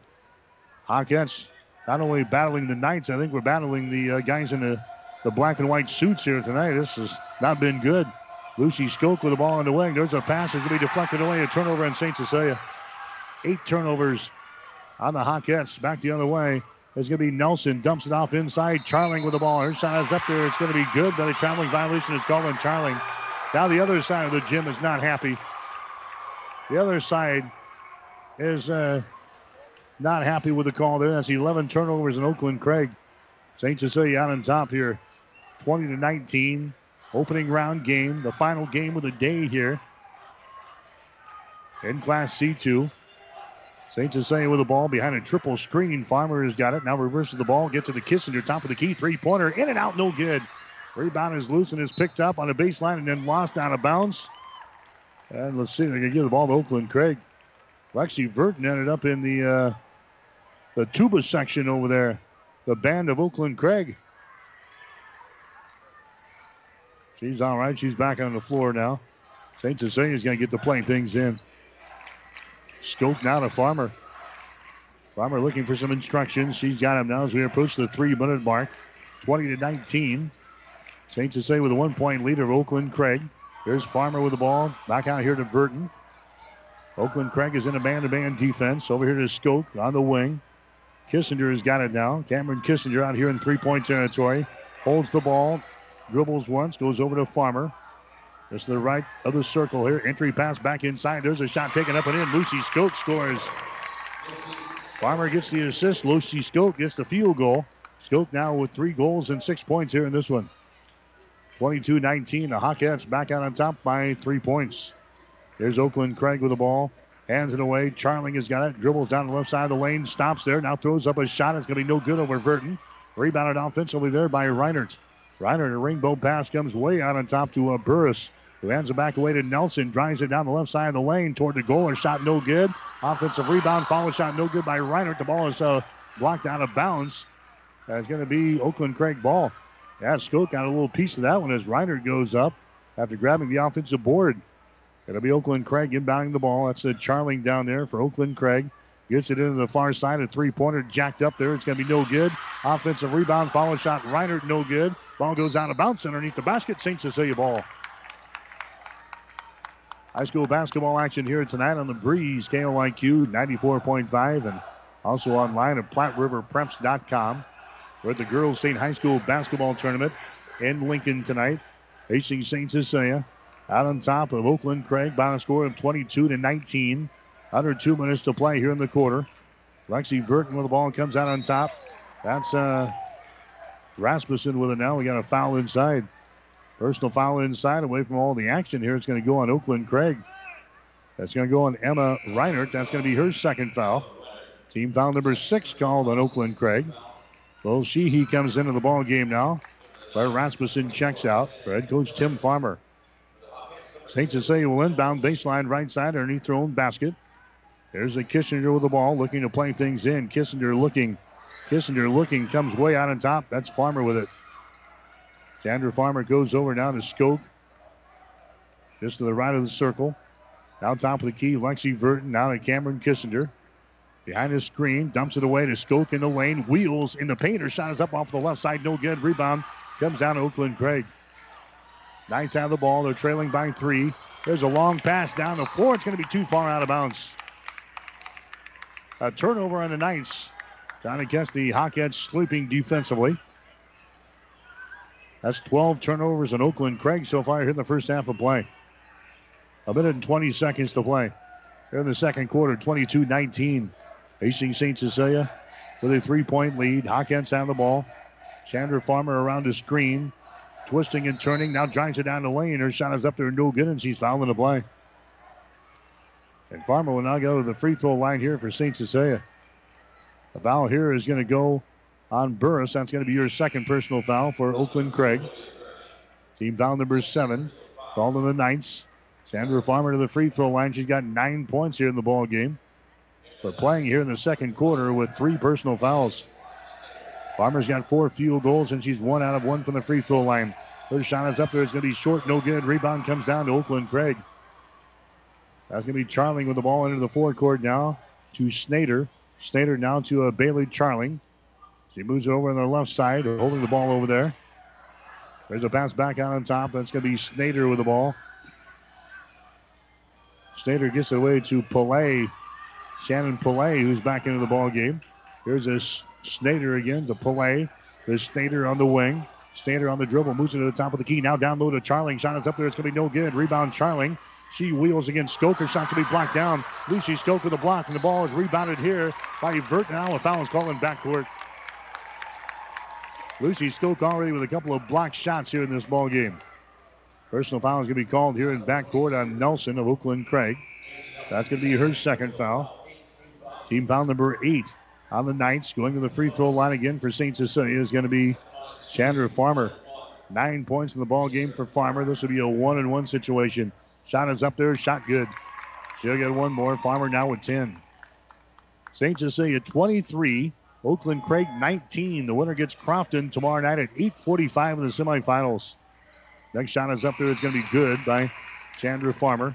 Hawkettes not only battling the Knights, I think we're battling the uh, guys in the, the black and white suits here tonight. This has not been good. Lucy Skoke with the ball on the wing. There's a pass that's going to be deflected away. A turnover in St. Cecilia. Eight turnovers on the Hawkettes. Back the other way. There's going to be Nelson. Dumps it off inside. Charling with the ball. Her shot is up there. It's going to be good, but a traveling violation is called on Charling. Now the other side of the gym is not happy. The other side is uh, not happy with the call there. That's 11 turnovers in Oakland Craig. St. Cecilia out on top here, 20 to 19. Opening round game, the final game of the day here in Class C2. St. Cecilia with the ball behind a triple screen. Farmer has got it. Now reverses the ball, gets to the Kissinger, top of the key, three pointer, in and out, no good. Rebound is loose and is picked up on the baseline and then lost out of bounds. And let's see, they're going to give the ball to Oakland Craig. Lexi Verton ended up in the uh, the tuba section over there. The band of Oakland Craig. She's all right. She's back on the floor now. St. Cecilia's going to get to playing things in. Skoke now to Farmer. Farmer looking for some instructions. She's got him now as we approach the three minute mark. 20 to 19. St. Cecilia with a one point lead of Oakland Craig. Here's Farmer with the ball. Back out here to Burton. Oakland Craig is in a man to man defense. Over here to Skoke on the wing. Kissinger has got it now. Cameron Kissinger out here in three point territory. Holds the ball. Dribbles once. Goes over to Farmer. To the right of the circle here. Entry pass back inside. There's a shot taken up and in. Lucy Skoke scores. Farmer gets the assist. Lucy Skoke gets the field goal. Skoke now with three goals and six points here in this one. 22 19. The Hawkettes back out on top by three points. There's Oakland Craig with the ball. Hands it away. Charling has got it. Dribbles down the left side of the lane. Stops there. Now throws up a shot. It's going to be no good over Verton. Rebounded offensively there by Reinert. Reinert, a rainbow pass comes way out on top to uh, Burris, who hands it back away to Nelson. Drives it down the left side of the lane toward the goal. A shot no good. Offensive rebound. Follow shot no good by Reinert. The ball is uh, blocked out of bounds. That's going to be Oakland Craig ball. Yeah, Skoke got a little piece of that one as Reinert goes up after grabbing the offensive board. It'll be Oakland Craig inbounding the ball. That's a Charling down there for Oakland Craig. Gets it into the far side. A three pointer jacked up there. It's going to be no good. Offensive rebound. Follow shot. Reinert no good. Ball goes out of bounds underneath the basket. St. Cecilia ball. High school basketball action here tonight on the Breeze KOIQ 94.5 and also online at PlatteRiverPreps.com. We're at the Girls State High School basketball tournament in Lincoln tonight. Facing St. Cecilia out on top of Oakland Craig by a score of 22 to 19. Under two minutes to play here in the quarter. Lexi Verton with the ball comes out on top. That's uh, Rasmussen with it now. We got a foul inside. Personal foul inside, away from all the action here. It's going to go on Oakland Craig. That's going to go on Emma Reinert. That's going to be her second foul. Team foul number six called on Oakland Craig. Well, Sheehy comes into the ball game now. Where Rasmussen checks out head coach Tim Farmer. St. Cecilia will inbound baseline right side underneath their own basket. There's a Kissinger with the ball looking to play things in. Kissinger looking. Kissinger looking comes way out on top. That's Farmer with it. Chandra Farmer goes over now to Skoke. Just to the right of the circle. Down top of the key, Lexi Verton. Now to Cameron Kissinger. Behind the screen, dumps it away to Skoke in the lane. Wheels in the paint. Her shot is up off the left side. No good. Rebound comes down to Oakland Craig. Knights have the ball. They're trailing by three. There's a long pass down the floor. It's going to be too far out of bounds. A turnover on the Knights. Trying to catch the Hawkettes sleeping defensively. That's 12 turnovers in Oakland. Craig so far here in the first half of play. A minute and 20 seconds to play. Here in the second quarter, 22 19. Facing St. Cecilia with a three point lead. Hawkettes on the ball. Chandra Farmer around the screen, twisting and turning. Now drives it down the lane. Her shot is up there, no good, and she's fouling the play. And Farmer will now go to the free throw line here for St. Cecilia. The foul here is going to go on Burris. That's going to be your second personal foul for Oakland Craig. Team foul number seven. Called in the ninth. Chandra Farmer to the free throw line. She's got nine points here in the ball game. But playing here in the second quarter with three personal fouls. Farmer's got four field goals and she's one out of one from the free throw line. Her shot is up there. It's going to be short, no good. Rebound comes down to Oakland Craig. That's going to be Charling with the ball into the forecourt now to Snader. Snader now to uh, Bailey Charling. She moves it over on the left side, holding the ball over there. There's a pass back out on top. That's going to be Snader with the ball. Snader gets it away to Pillay. Shannon Pillay, who's back into the ball game. Here's a Snader again to Pillay. There's Snader on the wing. Snader on the dribble, moves it to the top of the key. Now down low to Charling. Shot is up there. It's going to be no good. Rebound Charling. She wheels against Skoker. Shot's to be blocked down. Lucy Skoker the block, and the ball is rebounded here by Vert. Now a foul is called in backcourt. Lucy Skoke already with a couple of blocked shots here in this ball game. Personal foul is going to be called here in backcourt on Nelson of Oakland Craig. That's going to be her second foul. Team foul number eight on the Knights. Going to the free throw line again for St. Cecilia is going to be Chandra Farmer. Nine points in the ball game for Farmer. This will be a one and one situation. Shot is up there. Shot good. She'll get one more. Farmer now with 10. St. Cecilia 23. Oakland Craig 19. The winner gets Crofton tomorrow night at 8:45 in the semifinals. Next shot is up there. It's going to be good by Chandra Farmer.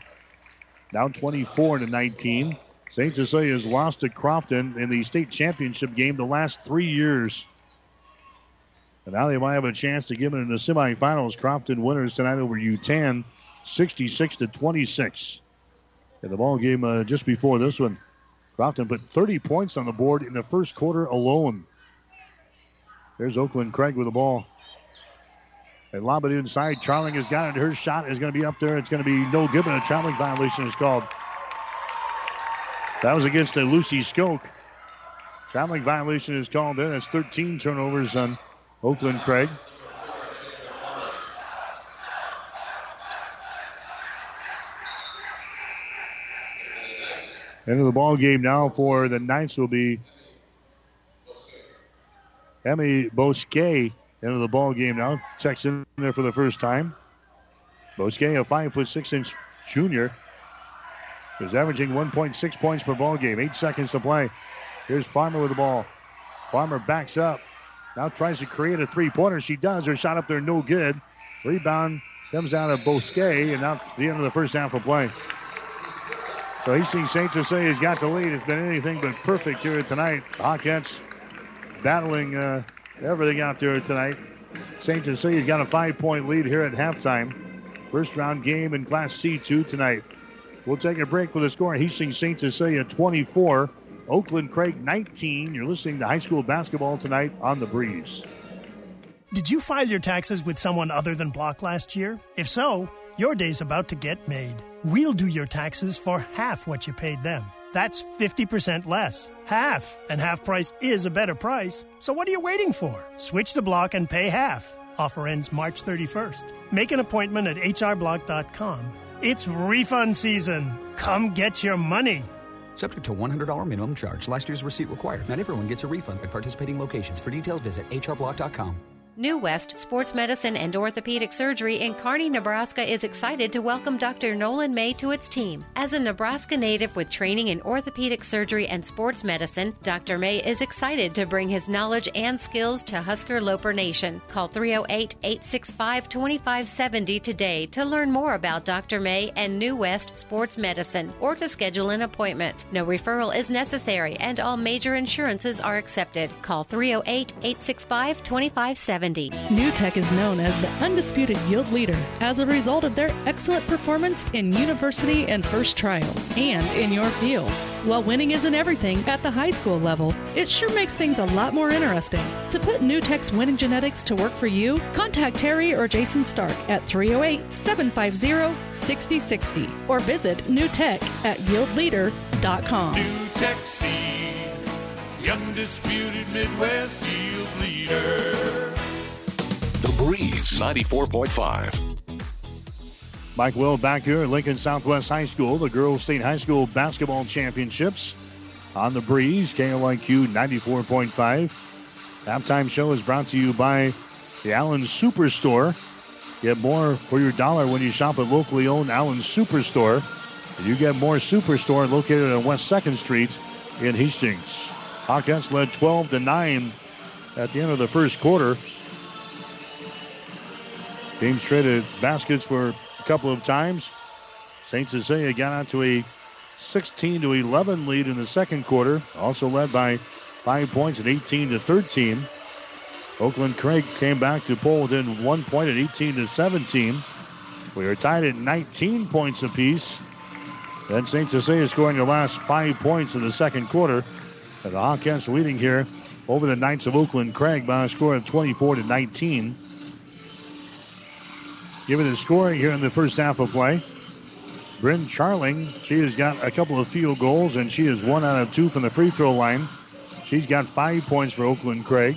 Down 24 to 19. St. Cecilia has lost to Crofton in the state championship game the last three years. And now they might have a chance to give it in the semifinals. Crofton winners tonight over Yutan, 66 to 26. In the ball game uh, just before this one, Crofton put 30 points on the board in the first quarter alone. There's Oakland Craig with the ball. And lob it inside. Charling has got it. Her shot is going to be up there. It's going to be no but a traveling violation is called. That was against a Lucy Skoke. Traveling violation is called in. That's 13 turnovers on Oakland Craig. Into the ball game now for the Knights will be Emmy Bosquet into the ball game now. Checks in there for the first time. Bosquet, a five foot six inch junior, is averaging 1.6 points per ball game. Eight seconds to play. Here's Farmer with the ball. Farmer backs up. Now tries to create a three pointer. She does. Her shot up there, no good. Rebound comes down to Bosquet, and that's the end of the first half of play. So Hastings St. Cecilia's got the lead. It's been anything but perfect here tonight. Hawkettes battling uh, everything out there tonight. St. Cecilia's got a five-point lead here at halftime. First round game in Class C2 tonight. We'll take a break with the score. Hastings St. Cecilia 24, Oakland Craig 19. You're listening to high school basketball tonight on the Breeze. Did you file your taxes with someone other than Block last year? If so, your day's about to get made. We'll do your taxes for half what you paid them. That's 50% less. Half. And half price is a better price. So what are you waiting for? Switch to Block and pay half. Offer ends March 31st. Make an appointment at hrblock.com. It's refund season. Come get your money. Subject to $100 minimum charge. Last year's receipt required. Not everyone gets a refund at participating locations. For details, visit hrblock.com. New West Sports Medicine and Orthopedic Surgery in Kearney, Nebraska is excited to welcome Dr. Nolan May to its team. As a Nebraska native with training in orthopedic surgery and sports medicine, Dr. May is excited to bring his knowledge and skills to Husker Loper Nation. Call 308 865 2570 today to learn more about Dr. May and New West Sports Medicine or to schedule an appointment. No referral is necessary and all major insurances are accepted. Call 308 865 2570. NuTech is known as the undisputed yield leader as a result of their excellent performance in university and first trials and in your fields. While winning isn't everything at the high school level, it sure makes things a lot more interesting. To put NuTech's winning genetics to work for you, contact Terry or Jason Stark at 308 750 6060 or visit NuTech at yieldleader.com. NuTech Seed. the undisputed Midwest yield leader. The Breeze 94.5. Mike Will back here at Lincoln Southwest High School, the Girls State High School Basketball Championships on the breeze, KLIQ 94.5. Halftime show is brought to you by the Allen Superstore. Get more for your dollar when you shop at locally owned Allen Superstore. You get more Superstore located on West 2nd Street in Hastings. Hawkettes led 12 to 9 at the end of the first quarter. Teams traded baskets for a couple of times. St. Cecilia got out to a 16 to 11 lead in the second quarter, also led by five points at 18 to 13. Oakland Craig came back to pull within one point at 18 to 17. We are tied at 19 points apiece. Then St. Cecilia scoring the last five points in the second quarter. And the Hawkettes leading here over the Knights of Oakland Craig by a score of 24 to 19. Given the scoring here in the first half of play. Bryn Charling, she has got a couple of field goals and she is one out of two from the free throw line. She's got five points for Oakland Craig.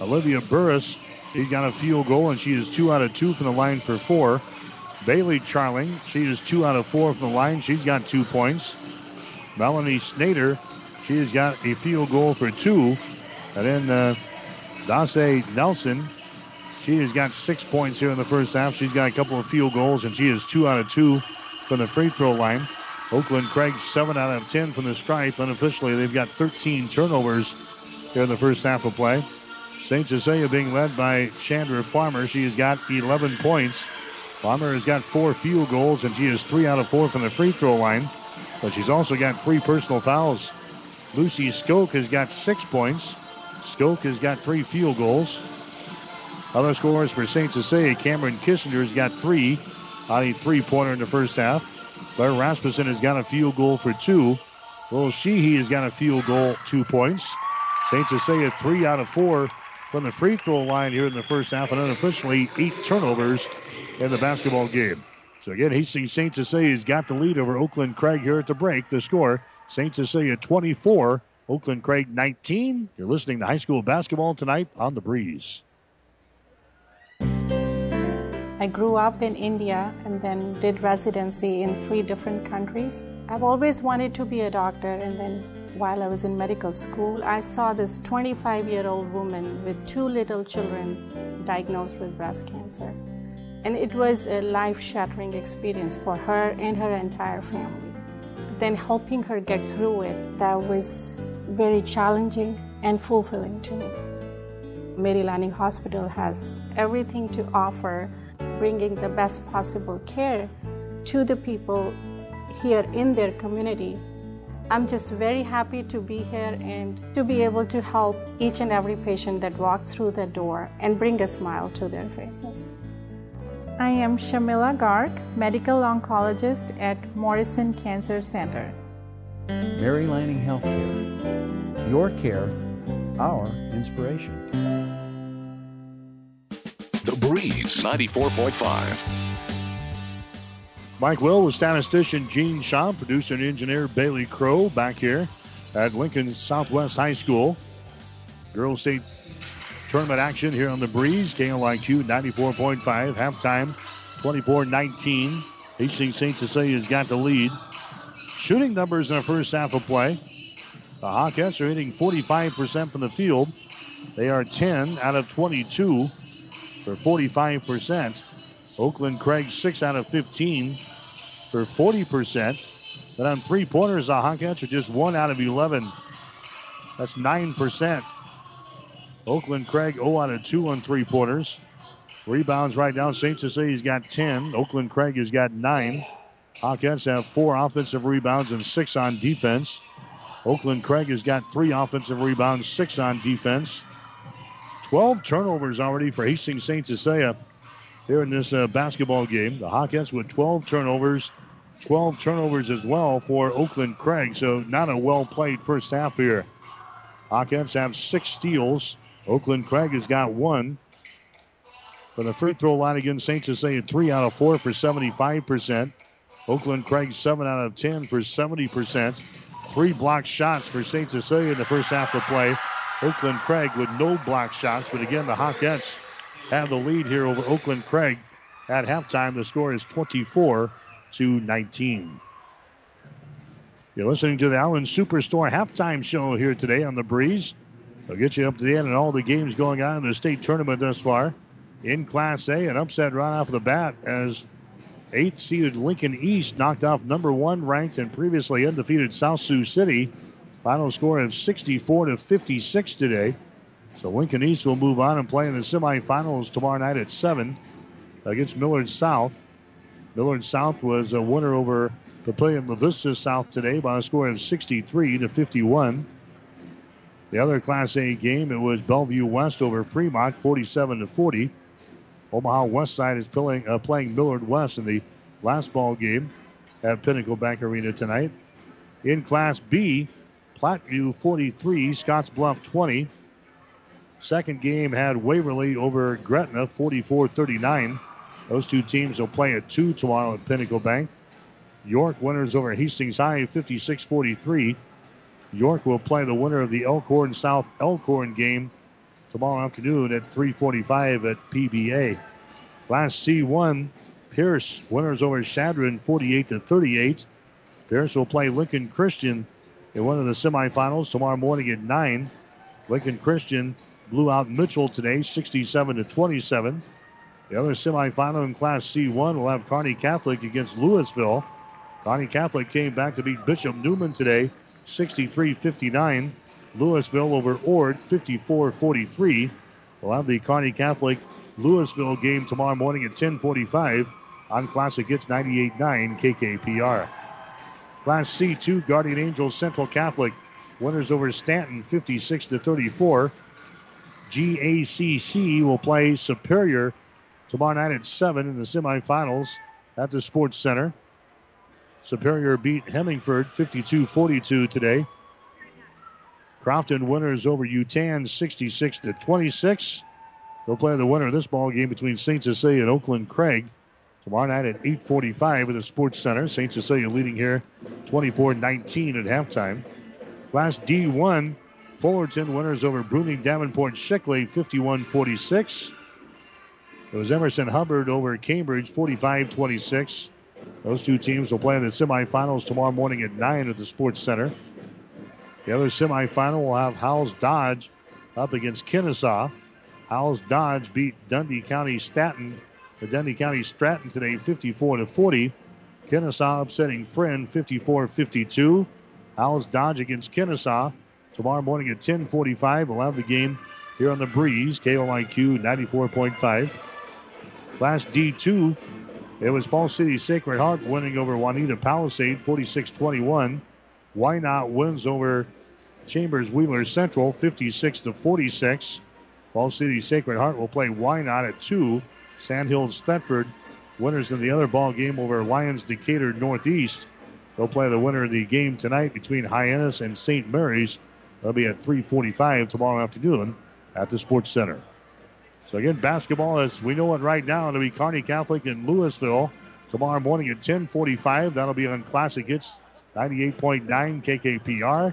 Olivia Burris, she's got a field goal and she is two out of two from the line for four. Bailey Charling, she is two out of four from the line. She's got two points. Melanie Snader, she has got a field goal for two. And then uh, Dase Nelson, she has got six points here in the first half. She's got a couple of field goals and she is two out of two from the free throw line. Oakland Craig, 7 out of 10 from the stripe. Unofficially, they've got 13 turnovers here in the first half of play. St. Cecilia being led by Chandra Farmer. She has got 11 points. Farmer has got four field goals, and she is 3 out of 4 from the free throw line. But she's also got three personal fouls. Lucy Skoke has got six points. Skoke has got three field goals. Other scorers for St. Cecilia, Cameron Kissinger has got three on a three-pointer in the first half. Blair Rasmussen has got a field goal for two. Will Sheehy has got a field goal, two points. St. Cecilia three out of four from the free throw line here in the first half, and unofficially eight turnovers in the basketball game. So again, Hastings St. Cecilia's got the lead over Oakland Craig here at the break. The score: St. Cecilia 24, Oakland Craig 19. You're listening to high school basketball tonight on the Breeze. I grew up in India and then did residency in three different countries. I've always wanted to be a doctor, and then while I was in medical school, I saw this 25 year old woman with two little children diagnosed with breast cancer. And it was a life shattering experience for her and her entire family. Then helping her get through it, that was very challenging and fulfilling to me. Mary Lanning Hospital has everything to offer bringing the best possible care to the people here in their community. I'm just very happy to be here and to be able to help each and every patient that walks through the door and bring a smile to their faces. I am Shamila Garg, medical oncologist at Morrison Cancer Center. Mary Lanning Healthcare. Your care, our inspiration. The Breeze 94.5. Mike Will with statistician Gene Shaw, producer and engineer Bailey Crow back here at Lincoln Southwest High School. Girls State tournament action here on the breeze. KLIQ 94.5. Halftime 24 19. Hastings St. Cecilia's got the lead. Shooting numbers in the first half of play. The Hawkettes are hitting 45% from the field. They are 10 out of 22 for 45%. Oakland Craig 6 out of 15 for 40%. But on three pointers, the Hawkettes are just 1 out of 11. That's 9%. Oakland Craig 0 out of 2 on three pointers. Rebounds right now. St. Cecilia's got 10. Oakland Craig has got 9. Hawkettes have four offensive rebounds and six on defense. Oakland Craig has got three offensive rebounds, six on defense. 12 turnovers already for Hastings St. Cecilia here in this uh, basketball game. The Hawkettes with 12 turnovers, 12 turnovers as well for Oakland Craig. So not a well played first half here. Hawkettes have six steals. Oakland Craig has got one. For the free throw line against St. Cecilia, three out of four for 75%. Oakland Craig, seven out of 10 for 70%. Three block shots for St. Cecilia in the first half of play. Oakland Craig with no block shots, but again, the Hawkettes have the lead here over Oakland Craig. At halftime, the score is 24 to 19. You're listening to the Allen Superstore halftime show here today on the Breeze. I'll get you up to the end and all the games going on in the state tournament thus far. In Class A, an upset right off the bat as eighth seeded Lincoln East knocked off number one ranked and previously undefeated South Sioux City. Final score of 64 to 56 today. So Lincoln East will move on and play in the semifinals tomorrow night at 7 against Millard South. Millard South was a winner over Papillion La Vista South today by a score of 63 to 51. The other Class A game, it was Bellevue West over Fremont, 47 to 40. Omaha West Side is playing, uh, playing Millard West in the last ball game at Pinnacle Bank Arena tonight. In Class B, Platteview 43, Scotts Bluff 20. Second game had Waverly over Gretna 44 39. Those two teams will play at 2 tomorrow at Pinnacle Bank. York winners over Hastings High 56 43. York will play the winner of the Elkhorn South Elkhorn game tomorrow afternoon at 3:45 at PBA. Class C1, Pierce winners over Chadron 48 to 38. Pierce will play Lincoln Christian in one of the semifinals tomorrow morning at 9. Lincoln Christian blew out Mitchell today 67 to 27. The other semifinal in Class C1 will have Kearney Catholic against Louisville. Kearney Catholic came back to beat Bishop Neumann today 63 59. Louisville over Ord 54 43. We'll have the Kearney Catholic Louisville game tomorrow morning at 1045 on Classic Hits 98.9 KKPR. Class C2 Guardian Angels Central Catholic winners over Stanton 56 to 34. GACC will play Superior tomorrow night at 7 in the semifinals at the Sports Center. Superior beat Hemingford 52 42 today. Crofton winners over Yutan 66 to 26. They'll play the winner of this ball game between St. Cecilia and Oakland Craig tomorrow night at 8:45 at the Sports Center. St. Cecilia leading here 24-19 at halftime. Class D1, Fullerton winners over Bruning Davenport Shickley 51-46. It was Emerson Hubbard over Cambridge 45-26. Those two teams will play in the semifinals tomorrow morning at 9 at the Sports Center. The other semifinal will have Howells Dodge up against Kenesaw. Howells Dodge beat Dundee County Staten, the Dundy County Stratton today 54 to 40. Kenesaw upsetting Friend 54-52. Howells Dodge against Kenesaw tomorrow morning at 10:45. We'll have the game here on the Breeze, KOIQ 94.5. Class D2, it was Fall City Sacred Heart winning over Wauneta Palisade 46-21. Wynot wins over Chambers Wheeler Central 56 to 46. Fall City Sacred Heart will play Wynot at 2. Sandhills Thedford winners in the other ball game over Lyons Decatur Northeast. They'll play the winner of the game tonight between Hyannis and St. Mary's. That'll be at 3:45 tomorrow afternoon at the Sports Center. So again, basketball as we know it right now to be Kearney Catholic in Louisville tomorrow morning at 10:45. That'll be on Classic Hits 98.9 KKPR.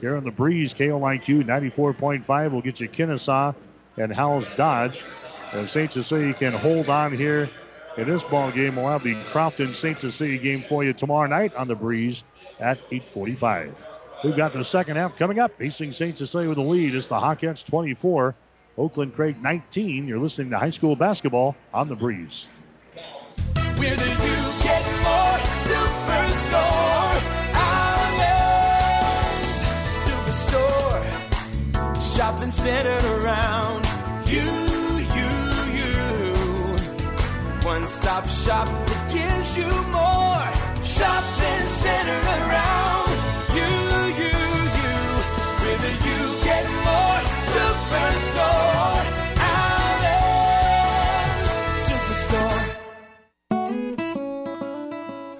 Here on the breeze, KOIQ 94.5 will get you Kenesaw and Howells Dodge. And St. Cecilia can hold on here in this ball game. We'll have the Crofton St. Cecilia game for you tomorrow night on the breeze at 8:45. We've got the second half coming up. Hastings St. Cecilia with the lead. It's the Hawkettes 24, Oakland Craig 19. You're listening to high school basketball on the breeze. Where do you get more? Superstore. Centered around you, you, you. One stop shop that gives you more. Shopping around you, you, you. Where do you get more? Superstore.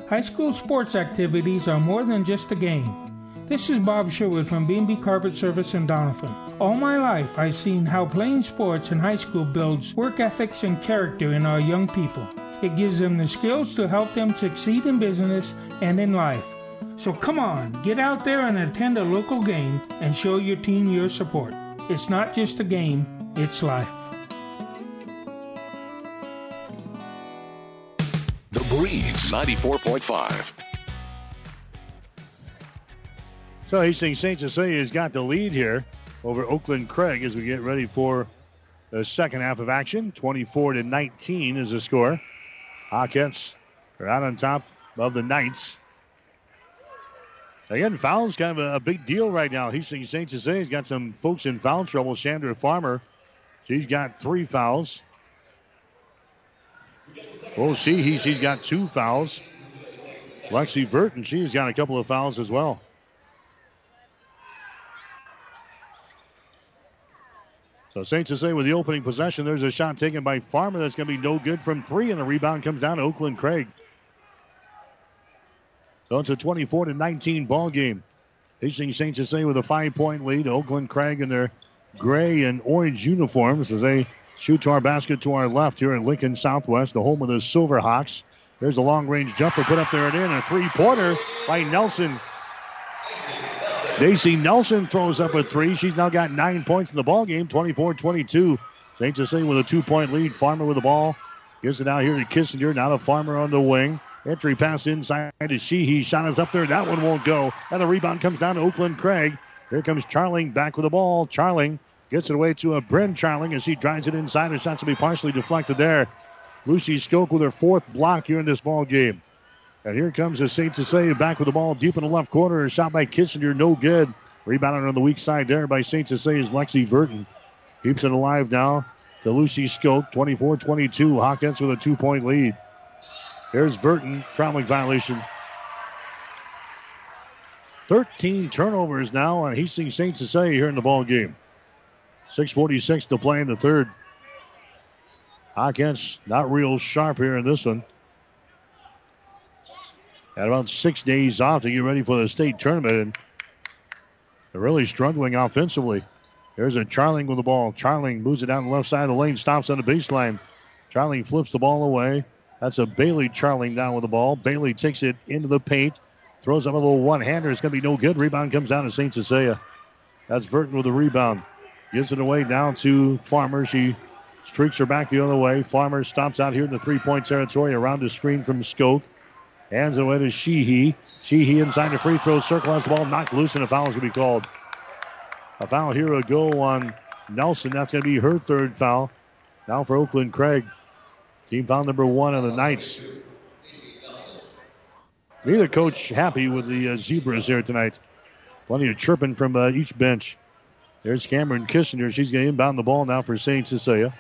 High school sports activities are more than just a game. This is Bob Sherwood from B&B Carpet Service in Doniphan. All my life, I've seen how playing sports in high school builds work ethics and character in our young people. It gives them the skills to help them succeed in business and in life. So come on, get out there and attend a local game and show your team your support. It's not just a game, it's life. The Breeze 94.5. So Hastings St. Cecilia has got the lead here over Oakland Craig as we get ready for the second half of action. 24 to 19 is the score. Hawkettes are out on top of the Knights. Again, fouls kind of a, a big deal right now. Hastings St. Cecilia's got some folks in foul trouble. Chandra Farmer, she's got three fouls. We'll see. He, she's got two fouls. Lexi Verton, she's got a couple of fouls as well. So St. Cecilia with the opening possession. There's a shot taken by Farmer that's going to be no good from three, and the rebound comes down to Oakland Craig. So it's a 24 to 19 ball game. Hastings St. Cecilia with a five point lead. Oakland Craig in their gray and orange uniforms as they shoot to our basket to our left here in Lincoln Southwest, the home of the Silverhawks. There's a long range jumper put up there and in. A three pointer by Nelson. Daisy Nelson throws up a three. She's now got nine points in the ball game, 24-22. St. Cecilia with a two-point lead. Farmer with the ball. Gives it out here to Kissinger. Now to Farmer on the wing. Entry pass inside to Sheehy. Shot is up there. That one won't go. And the rebound comes down to Oakland Craig. Here comes Charling back with the ball. Charling gets it away to a Bryn Charling as she drives it inside. Her shot's to be partially deflected there. Lucy Skoke with her fourth block here in this ball game. And here comes the St. Cecilia back with the ball deep in the left corner. Shot by Kissinger, no good. Rebounded on the weak side there by St. is Lexi Verton. Keeps it alive now to Lucy Skoke, 24 22. Hawkettes with a two point lead. Here's Verton, traveling violation. 13 turnovers now on Hastings to say here in the ball game. 6.46 to play in the third. Hawkettes not real sharp here in this one. Had about six days off to get ready for the state tournament, and they're really struggling offensively. There's a Charling with the ball. Charling moves it down the left side of the lane, stops on the baseline. Charling flips the ball away. That's a Bailey Charling down with the ball. Bailey takes it into the paint, throws up a little one hander. It's going to be no good. Rebound comes down to St. Cecilia. That's Verton with the rebound. Gives it away down to Farmer. She streaks her back the other way. Farmer stops out here in the three point territory around the screen from Skoke. Hands it away to Sheehy. Sheehy inside the free throw circle has the ball knocked loose, and a foul is going to be called. A foul here will go on Nelson. That's going to be her third foul. Now for Oakland Craig. Team foul number one on the Knights. Neither coach happy with the uh, Zebras here tonight. Plenty of chirping from uh, each bench. There's Cameron Kissinger. She's going to inbound the ball now for St. Cecilia.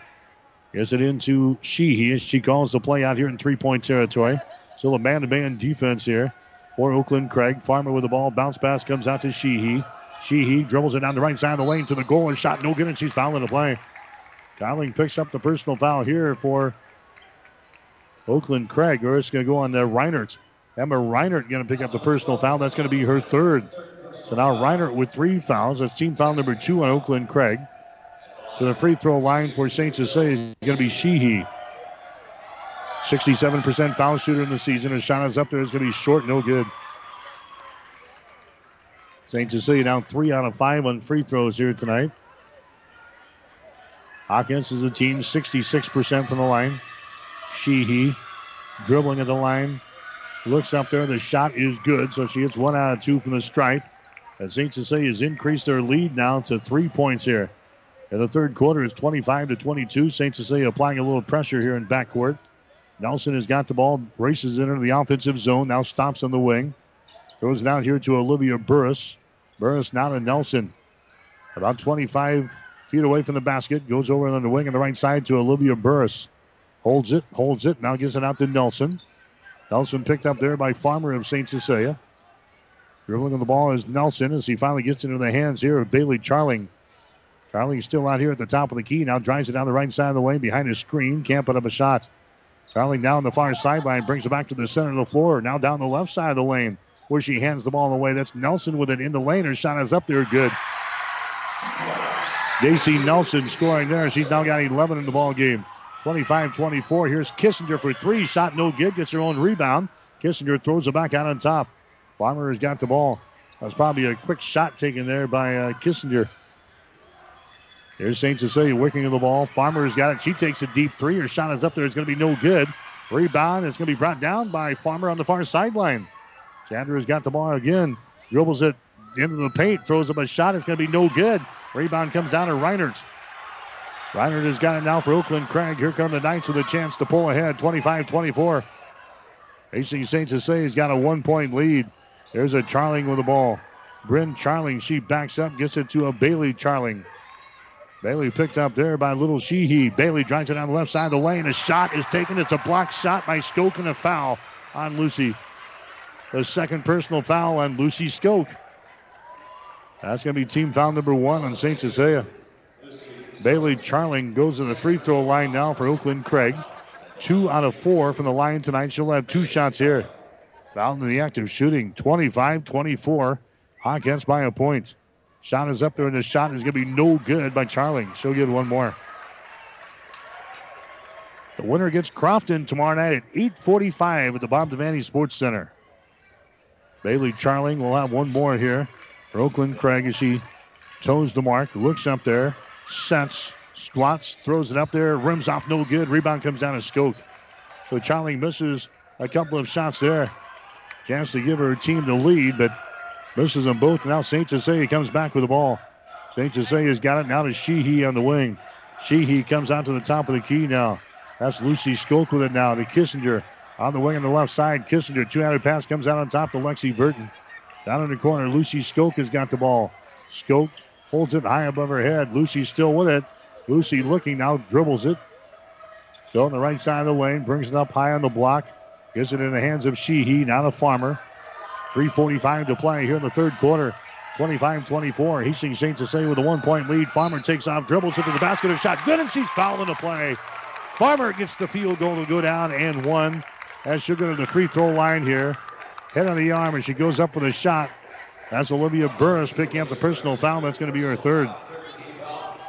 Gets it into Sheehy as she calls the play out here in three point territory. Still a man to man defense here for Oakland Craig. Farmer with the ball. Bounce pass comes out to Sheehy. Sheehy dribbles it down the right side of the lane to the goal and shot no good, and she's fouling the play. Dowling picks up the personal foul here for Oakland Craig, or it's going to go on to Reinert. Emma Reinert going to pick up the personal foul. That's going to be her third. So now Reinert with three fouls. That's team foul number two on Oakland Craig. To the free throw line for St. Cecilia is going to be Sheehy. 67% foul shooter in the season. His shot is up there. It's going to be short, no good. St. Cecilia down three out of five on free throws here tonight. Hawkettes is a team 66% from the line. Sheehy dribbling at the line. Looks up there. The shot is good, so she gets one out of two from the stripe. And St. Cecilia has increased their lead now to three points here. And the third quarter, is 25 to 22. St. Cecilia applying a little pressure here in backcourt. Nelson has got the ball, races into the offensive zone, now stops on the wing. Throws it out here to Olivia Burris. Burris now to Nelson. About 25 feet away from the basket. Goes over on the wing on the right side to Olivia Burris. Holds it, holds it, now gives it out to Nelson. Nelson picked up there by Farmer of St. Cecilia. Dribbling on the ball is Nelson as he finally gets into the hands here of Bailey Charling. Charling is still out here at the top of the key. Now drives it down the right side of the lane behind his screen. Can't put up a shot. Charling down the far sideline brings it back to the center of the floor. Now down the left side of the lane where she hands the ball away. That's Nelson with it in the lane. Her shot is up there good. JC Nelson scoring there. She's now got 11 in the ball game. 25-24. Here's Kissinger for three. Shot no good. Gets her own rebound. Kissinger throws it back out on top. Farmer has got the ball. That was probably a quick shot taken there by uh, Kissinger. Here's St. Cecilia working of the ball. Farmer's got it. She takes a deep three. Her shot is up there. It's going to be no good. Rebound. It's going to be brought down by Farmer on the far sideline. Chandler's got the ball again. Dribbles it into the paint. Throws up a shot. It's going to be no good. Rebound comes down to Reinert. Reinert has got it now for Oakland Craig. Here come the Knights with a chance to pull ahead. 25 24. Hastings St. Cecilia's got a one point lead. There's a Charling with the ball. Bryn Charling, she backs up, gets it to a Bailey Charling. Bailey picked up there by Little Sheehy. Bailey drives it down the left side of the lane. A shot is taken. It's a blocked shot by Skoke and a foul on Lucy. The second personal foul on Lucy Skoke. That's going to be team foul number one on St. Cecilia. Bailey Charling goes to the free throw line now for Oakland Craig. Two out of four from the line tonight. She'll have two shots here. Foul in the act of shooting. 25 24. Hawkettes by a point. Shot is up there, and the shot is going to be no good by Charling. She'll get one more. The winner gets Crofton tomorrow night at 8:45 at the Bob Devaney Sports Center. Bailey Charling will have one more here for Oakland Craig as she toes the mark, looks up there, sets, squats, throws it up there, rims off no good. Rebound comes down to Skoke. So Charling misses a couple of shots there. Chance to give her team the lead, but misses them both. Now St. Cecilia comes back with the ball. St. Cecilia's got it now to Sheehy on the wing. Sheehy comes out to the top of the key now. That's Lucy Skoke with it now to Kissinger. On the wing on the left side, Kissinger, two-handed pass comes out on top to Lexi Burton. Down in the corner, Lucy Skoke has got the ball. Skoke holds it high above her head. Lucy still with it. Lucy looking now, dribbles it. Still on the right side of the lane, brings it up high on the block. Gets it in the hands of Sheehy, now the farmer. 3.45 to play here in the third quarter. 25 24. Hastings St. Cecilia with a one point lead. Farmer takes off, dribbles into the basket, a shot good, and she's fouled in the play. Farmer gets the field goal to go down and one as she'll go to the free throw line here. Head on the arm, and she goes up with a shot. That's Olivia Burris picking up the personal foul. That's going to be her third.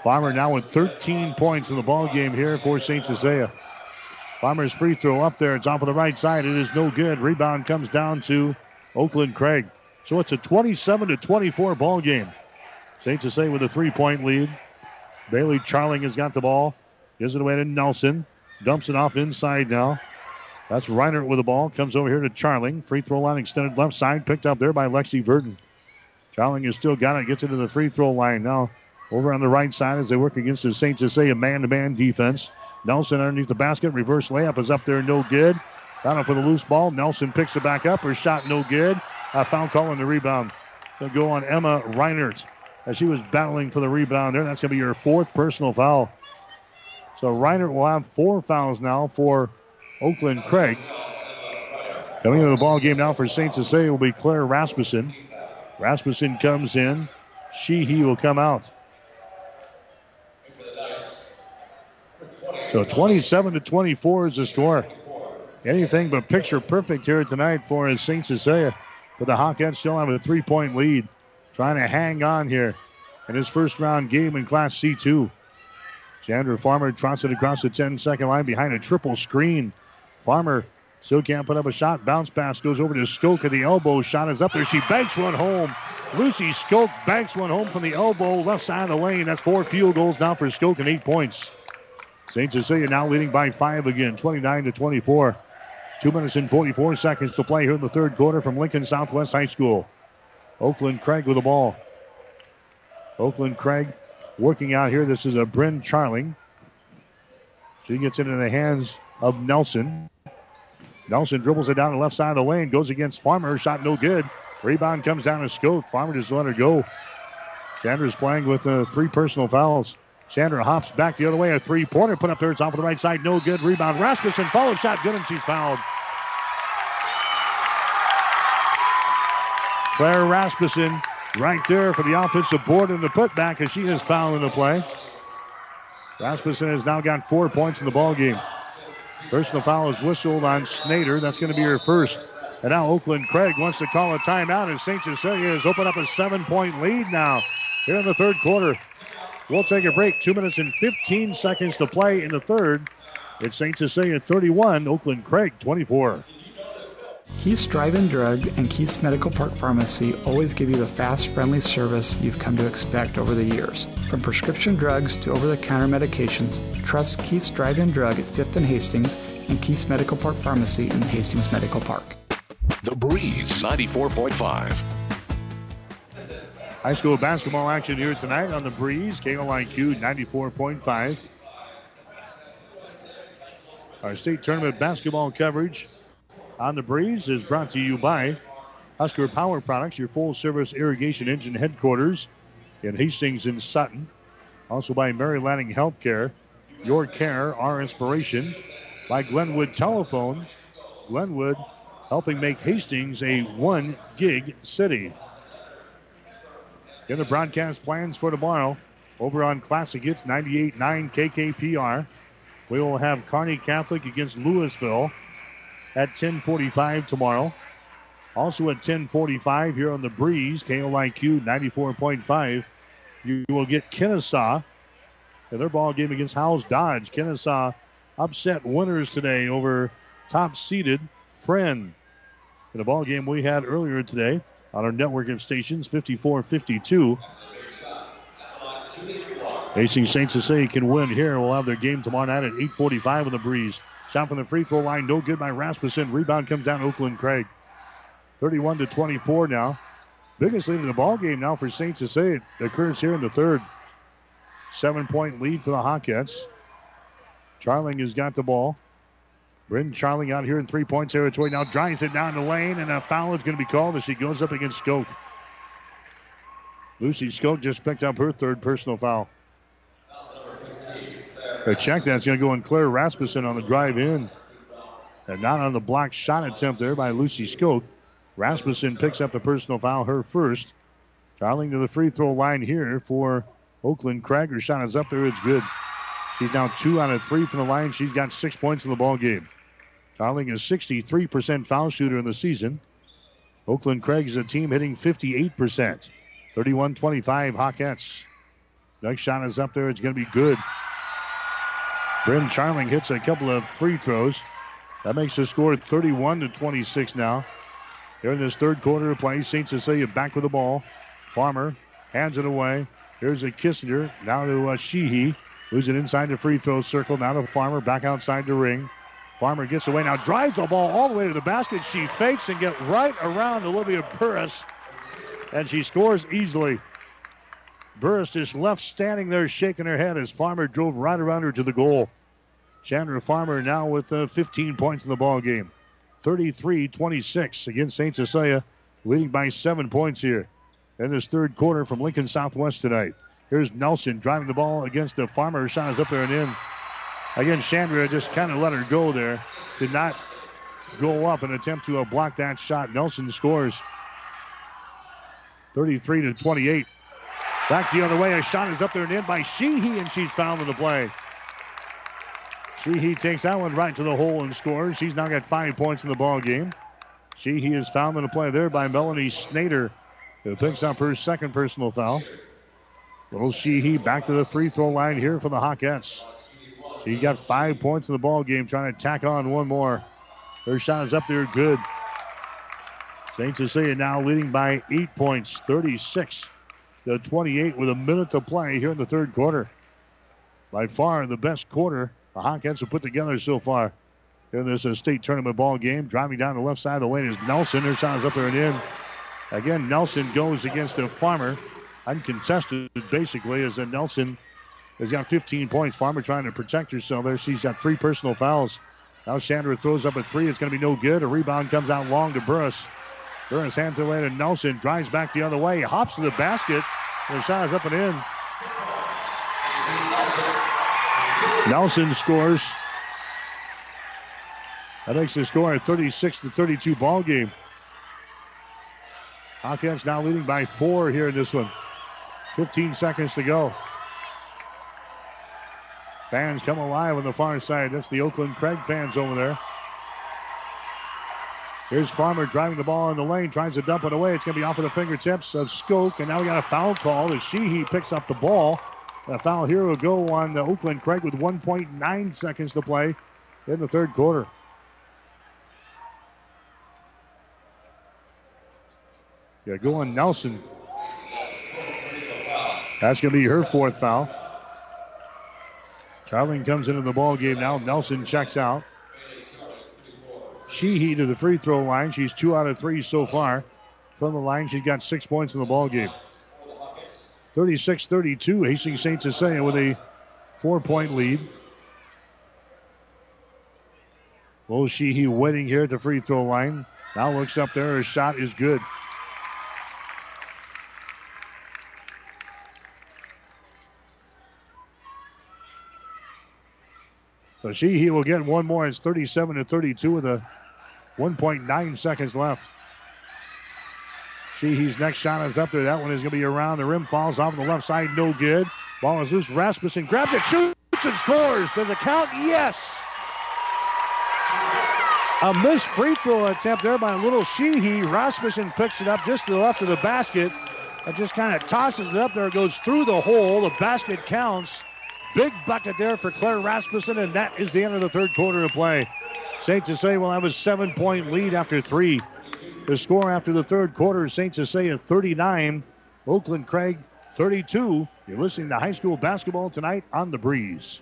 Farmer now with 13 points in the ball game here for St. Cecilia. Farmer's free throw up there. It's off of the right side. It is no good. Rebound comes down to Oakland Craig. So it's a 27 to 24 ball game. St. Cecilia with a three-point lead. Bailey Charling has got the ball. Gives it away to Nelson. Dumps it off inside now. That's Reinert with the ball. Comes over here to Charling. Free throw line extended left side. Picked up there by Lexi Verton. Charling has still got it. Gets into the free throw line now. Over on the right side as they work against the St. Cecilia man-to-man defense. Nelson underneath the basket. Reverse layup is up there. No good. Down for the loose ball. Nelson picks it back up. Her shot no good. A foul call on the rebound. They'll go on Emma Reinert as she was battling for the rebound there. That's going to be her fourth personal foul. So Reinert will have four fouls now for Oakland Craig. Coming into the ball game now for St. Cecilia will be Claire Rasmussen. Rasmussen comes in. Sheehy will come out. So 27 to 24 is the score. Anything but picture perfect here tonight for St. Cecilia. But the Hawkettes still have a three point lead. Trying to hang on here in his first round game in Class C2. Chandra Farmer trots it across the 10 second line behind a triple screen. Farmer still can't put up a shot. Bounce pass goes over to Skoke at the elbow. Shot is up there. She banks one home. Lucy Skoke banks one home from the elbow, left side of the lane. That's four field goals now for Skoke and eight points. St. Cecilia now leading by five again, 29 to 24. Two minutes and 44 seconds to play here in the third quarter from Lincoln Southwest High School. Oakland Craig with the ball. Oakland Craig working out here. This is a Bryn Charling. She gets it in the hands of Nelson. Nelson dribbles it down the left side of the lane, goes against Farmer. Shot no good. Rebound comes down to Skoke. Farmer just let her go. Chandra's playing with uh, three personal fouls. Chandra hops back the other way. A three pointer put up there. It's off of the right side. No good. Rebound. Rasmussen follow shot. Good and she's fouled. Claire Rasmussen right there for the offensive board and the putback as she is fouling the play. Rasmussen has now got four points in the ball game. Personal foul is whistled on Snader. That's going to be her first. And now Oakland Craig wants to call a timeout as St. Cecilia has opened up a seven point lead now here in the third quarter. We'll take a break. Two minutes and 15 seconds to play in the third. It's St. Cecilia 31, Oakland Craig 24. Keith's Drive-In Drug and Keith's Medical Park Pharmacy always give you the fast, friendly service you've come to expect over the years. From prescription drugs to over-the-counter medications, trust Keith's Drive-In Drug at 5th and Hastings and Keith's Medical Park Pharmacy in Hastings Medical Park. The Breeze 94.5. High school basketball action here tonight on the Breeze, KOIQ 94.5. Our state tournament basketball coverage on the Breeze is brought to you by Husker Power Products, your full service irrigation engine headquarters in Hastings and Sutton. Also by Mary Lanning Healthcare, your care, our inspiration. By Glenwood Telephone, Glenwood helping make Hastings a one gig city. In the broadcast plans for tomorrow, over on Classic Hits 98.9 KKPR, we will have Kearney Catholic against Louisville at 10:45 tomorrow. Also at 10:45 here on the Breeze, KOIQ 94.5, you will get Kenesaw in their ball game against Howells Dodge. Kenesaw upset winners today over top-seeded Friend. In a ball game we had earlier today on our network of stations, 54-52. Hastings St. Cecilia can win here. We'll have their game tomorrow night at 8:45 on the Breeze. Shot from the free throw line, no good by Rasmussen. Rebound comes down Oakland Craig. 31 to 24 now. Biggest lead in the ball game now for St. It occurs here in the third. Seven point lead for the Hawkettes. Charling has got the ball. Bryn Charling out here in three point territory now drives it down the lane, and a foul is going to be called as she goes up against Skoke. Lucy Skoke just picked up her third personal foul. A check that's going to go on Claire Rasmussen on the drive in. And not on the block shot attempt there by Lucy Skoke. Rasmussen picks up the personal foul, her first. Charling to the free throw line here for Oakland Craig. Her shot is up there. It's good. She's now two out of three from the line. She's got six points in the ball game. Charling is 63% foul shooter in the season. Oakland Craig is a team hitting 58%. 31 25 Hawkettes. Next shot is up there. It's going to be good. Bryn Charling hits a couple of free throws. That makes the score 31 to 26 now. Here in this third quarter of play, St. Cecilia back with the ball. Farmer hands it away. Here's a Kissinger. Now to uh, Sheehy. It inside the free throw circle. Now to Farmer. Back outside the ring. Farmer gets away. Now drives the ball all the way to the basket. She fakes and gets right around Olivia Burris. And she scores easily. Burris is left standing there shaking her head as Farmer drove right around her to the goal. Chandra Farmer now with uh, 15 points in the ball game. 33-26 against St. Cecilia, leading by seven points here in this third quarter from Lincoln Southwest tonight. Here's Nelson driving the ball against the Farmer. Shot is up there and in. Again, Chandra just kind of let her go there. Did not go up and attempt to uh, block that shot. Nelson scores 33 to 28. Back the other way. A shot is up there and in by Sheehy, and she's fouled in the play. Sheehy takes that one right to the hole and scores. She's now got five points in the ball game. Sheehy is fouled in the play there by Melanie Snader, who picks up her second personal foul. Little Sheehy back to the free throw line here for the Hawkettes. She's got five points in the ball game, trying to tack on one more. Her shot is up there, good. St. Cecilia now leading by eight points, 36 to 28, with a minute to play here in the third quarter. By far the best quarter the Hawkettes have put together so far in this uh, state tournament ball game. Driving down the left side of the lane is Nelson. Her shot is up there and in. Again, Nelson goes against a farmer. Uncontested, basically, as a Nelson has got 15 points. Farmer trying to protect herself there. She's got three personal fouls. Now Chandra throws up a three. It's going to be no good. A rebound comes out long to Burris. Burris hands it away to Nelson. Drives back the other way. Hops to the basket. The shot is up and in. Nelson scores. That makes the score a 36 to 32 ball game. Hawkettes now leading by four here in this one. 15 seconds to go. Fans come alive on the far side. That's the Oakland Craig fans over there. Here's Farmer driving the ball in the lane, tries to dump it away. It's going to be off of the fingertips of Skoke, and now we got a foul call as Sheehy picks up the ball. A foul here will go on the Oakland Craig with 1.9 seconds to play in the third quarter. Yeah, go on Nelson. That's going to be her fourth foul. Charling comes into the ball game now. Nelson checks out. Sheehy to the free throw line. She's two out of three so far. From the line, she's got six points in the ball game. 36-32, Hastings St. Cecilia with a four-point lead. Will Sheehy waiting here at the free throw line. Now looks up there. Her shot is good. So Sheehy will get one more. It's 37 to 32 with a 1.9 seconds left. Sheehy's next shot is up there. That one is going to be around the rim. Falls off the left side. No good. Ball is loose. Rasmussen grabs it, shoots, and scores. Does it count? Yes. A missed free throw attempt there by little Sheehy. Rasmussen picks it up just to the left of the basket. And just kind of tosses it up there. It goes through the hole. The basket counts. Big bucket there for Claire Rasmussen, and that is the end of the third quarter of play. St. Cecilia will have a seven point lead after three. The score after the third quarter St. Cecilia 39, Oakland Craig 32. You're listening to high school basketball tonight on The Breeze.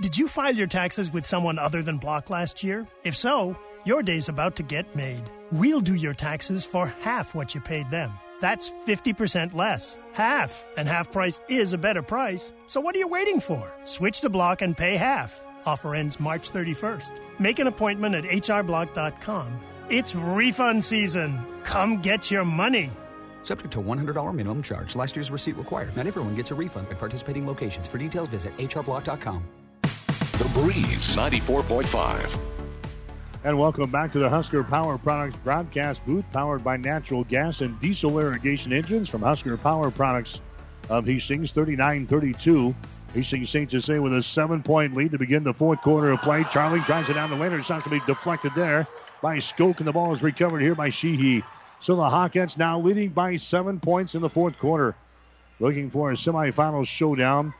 Did you file your taxes with someone other than Block last year? If so, your day's about to get made. We'll do your taxes for half what you paid them. That's 50% less. Half. And half price is a better price. So what are you waiting for? Switch to Block and pay half. Offer ends March 31st. Make an appointment at hrblock.com. It's refund season. Come get your money. Subject to $100 minimum charge. Last year's receipt required. Not everyone gets a refund at participating locations. For details, visit hrblock.com. The Breeze 94.5. And welcome back to the Husker Power Products broadcast booth, powered by natural gas and diesel irrigation engines from Husker Power Products um, of Hastings, 39 32. Hastings St. Cecilia with a seven point lead to begin the fourth quarter of play. Charlie drives it down the lane. It's not going to be deflected there by Skoke, and the ball is recovered here by Sheehy. So the Hawkettes now leading by seven points in the fourth quarter. Looking for a semifinal showdown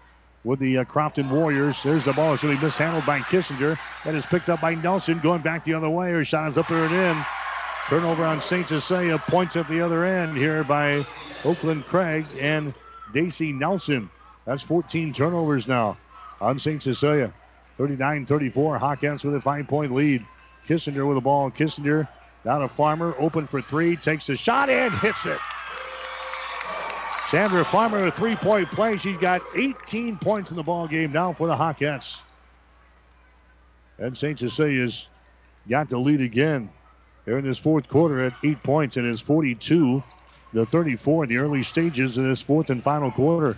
with the uh, Crofton Warriors. There's the ball. It's going to be mishandled by Kissinger. That is picked up by Nelson. Going back the other way. Her shot is up there and in. Turnover on St. Cecilia. Points at the other end here by Oakland Craig and Daisy Nelson. That's 14 turnovers now on St. Cecilia. 39 34. Hawkettes with a five point lead. Kissinger with the ball. Kissinger down to Farmer. Open for three. Takes the shot and hits it. Chandra Farmer, a three point play. She's got 18 points in the ball game now for the Hawkettes. And St. Cecilia's got the lead again here in this fourth quarter at eight points and is 42 to 34 in the early stages of this fourth and final quarter.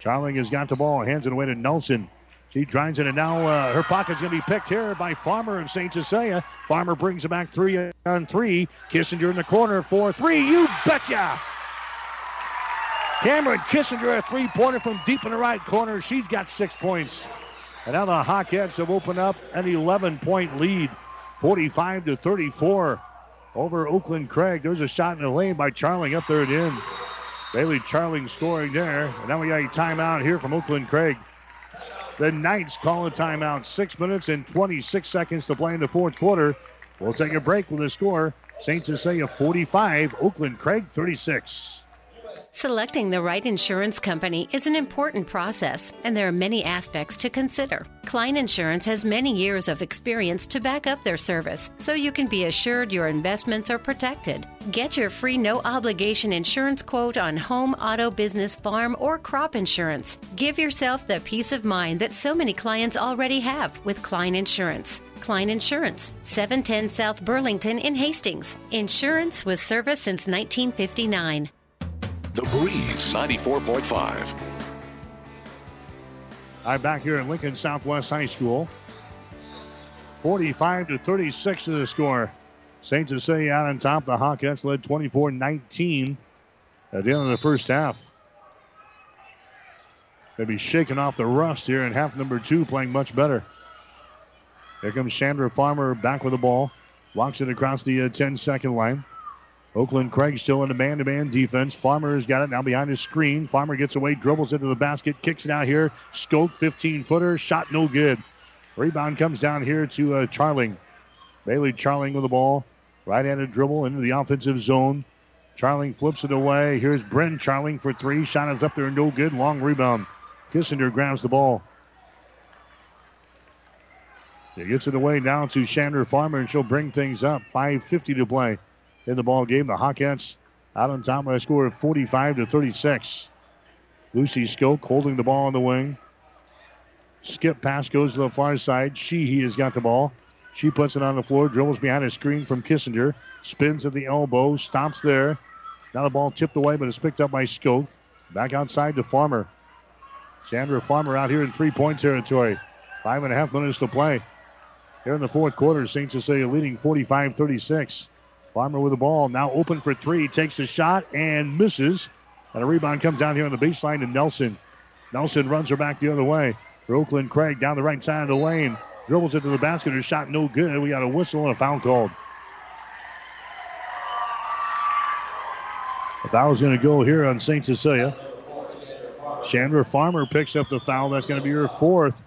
Charling has got the ball, hands it away to Nelson. She drives it, and now uh, her pocket's going to be picked here by Farmer of St. Cecilia. Farmer brings it back three on three. Kissinger in the corner for three. You betcha! Cameron Kissinger, a three pointer from deep in the right corner. She's got six points. And now the Hawkettes have opened up an 11 point lead, 45 to 34 over Oakland Craig. There's a shot in the lane by Charling up there at the end. Bailey Charling scoring there. And now we got a timeout here from Oakland Craig. The Knights call a timeout. Six minutes and 26 seconds to play in the fourth quarter. We'll take a break with the score. St. Cecilia 45, Oakland Craig 36. Selecting the right insurance company is an important process, and there are many aspects to consider. Klein Insurance has many years of experience to back up their service, so you can be assured your investments are protected. Get your free no obligation insurance quote on home, auto, business, farm, or crop insurance. Give yourself the peace of mind that so many clients already have with Klein Insurance. Klein Insurance, 710 South Burlington in Hastings. Insurance with service since 1959. The Breeze 94.5. I'm back here at Lincoln Southwest High School. 45 to 36 is the score. St. Cecilia out on top. The Hawkettes led 24 19 at the end of the first half. They'll be shaking off the rust here in half number two, playing much better. Here comes Chandra Farmer back with the ball. Walks it across the uh, 10 second line. Oakland Craig still in the man to man defense. Farmer has got it now behind his screen. Farmer gets away, dribbles into the basket, kicks it out here. Skoke, 15 footer, shot no good. Rebound comes down here to uh, Charling. Bailey Charling with the ball. Right handed dribble into the offensive zone. Charling flips it away. Here's Bryn Charling for three. Shot is up there, no good. Long rebound. Kissinger grabs the ball. He gets it away down to Chandra Farmer, and she'll bring things up. 5.50 to play in the ball game. The Hawkettes out on top by a score of 45 to 36. Lucy Skoke holding the ball on the wing. Skip pass goes to the far side. Sheehy has got the ball. She puts it on the floor, dribbles behind a screen from Kissinger, spins at the elbow, stops there. Now the ball tipped away, but it's picked up by Skoke. Back outside to Farmer. Chandra Farmer out here in three point territory. Five and a half minutes to play. Here in the fourth quarter, St. Cecilia leading 45 36. Farmer with the ball, now open for three, takes a shot and misses. And a rebound comes down here on the baseline to Nelson. Nelson runs her back the other way. For Oakland Craig down the right side of the lane. Dribbles into the basket. Her shot no good. We got a whistle and a foul called. The foul's going to go here on St. Cecilia. Chandra Farmer picks up the foul. That's going to be her fourth.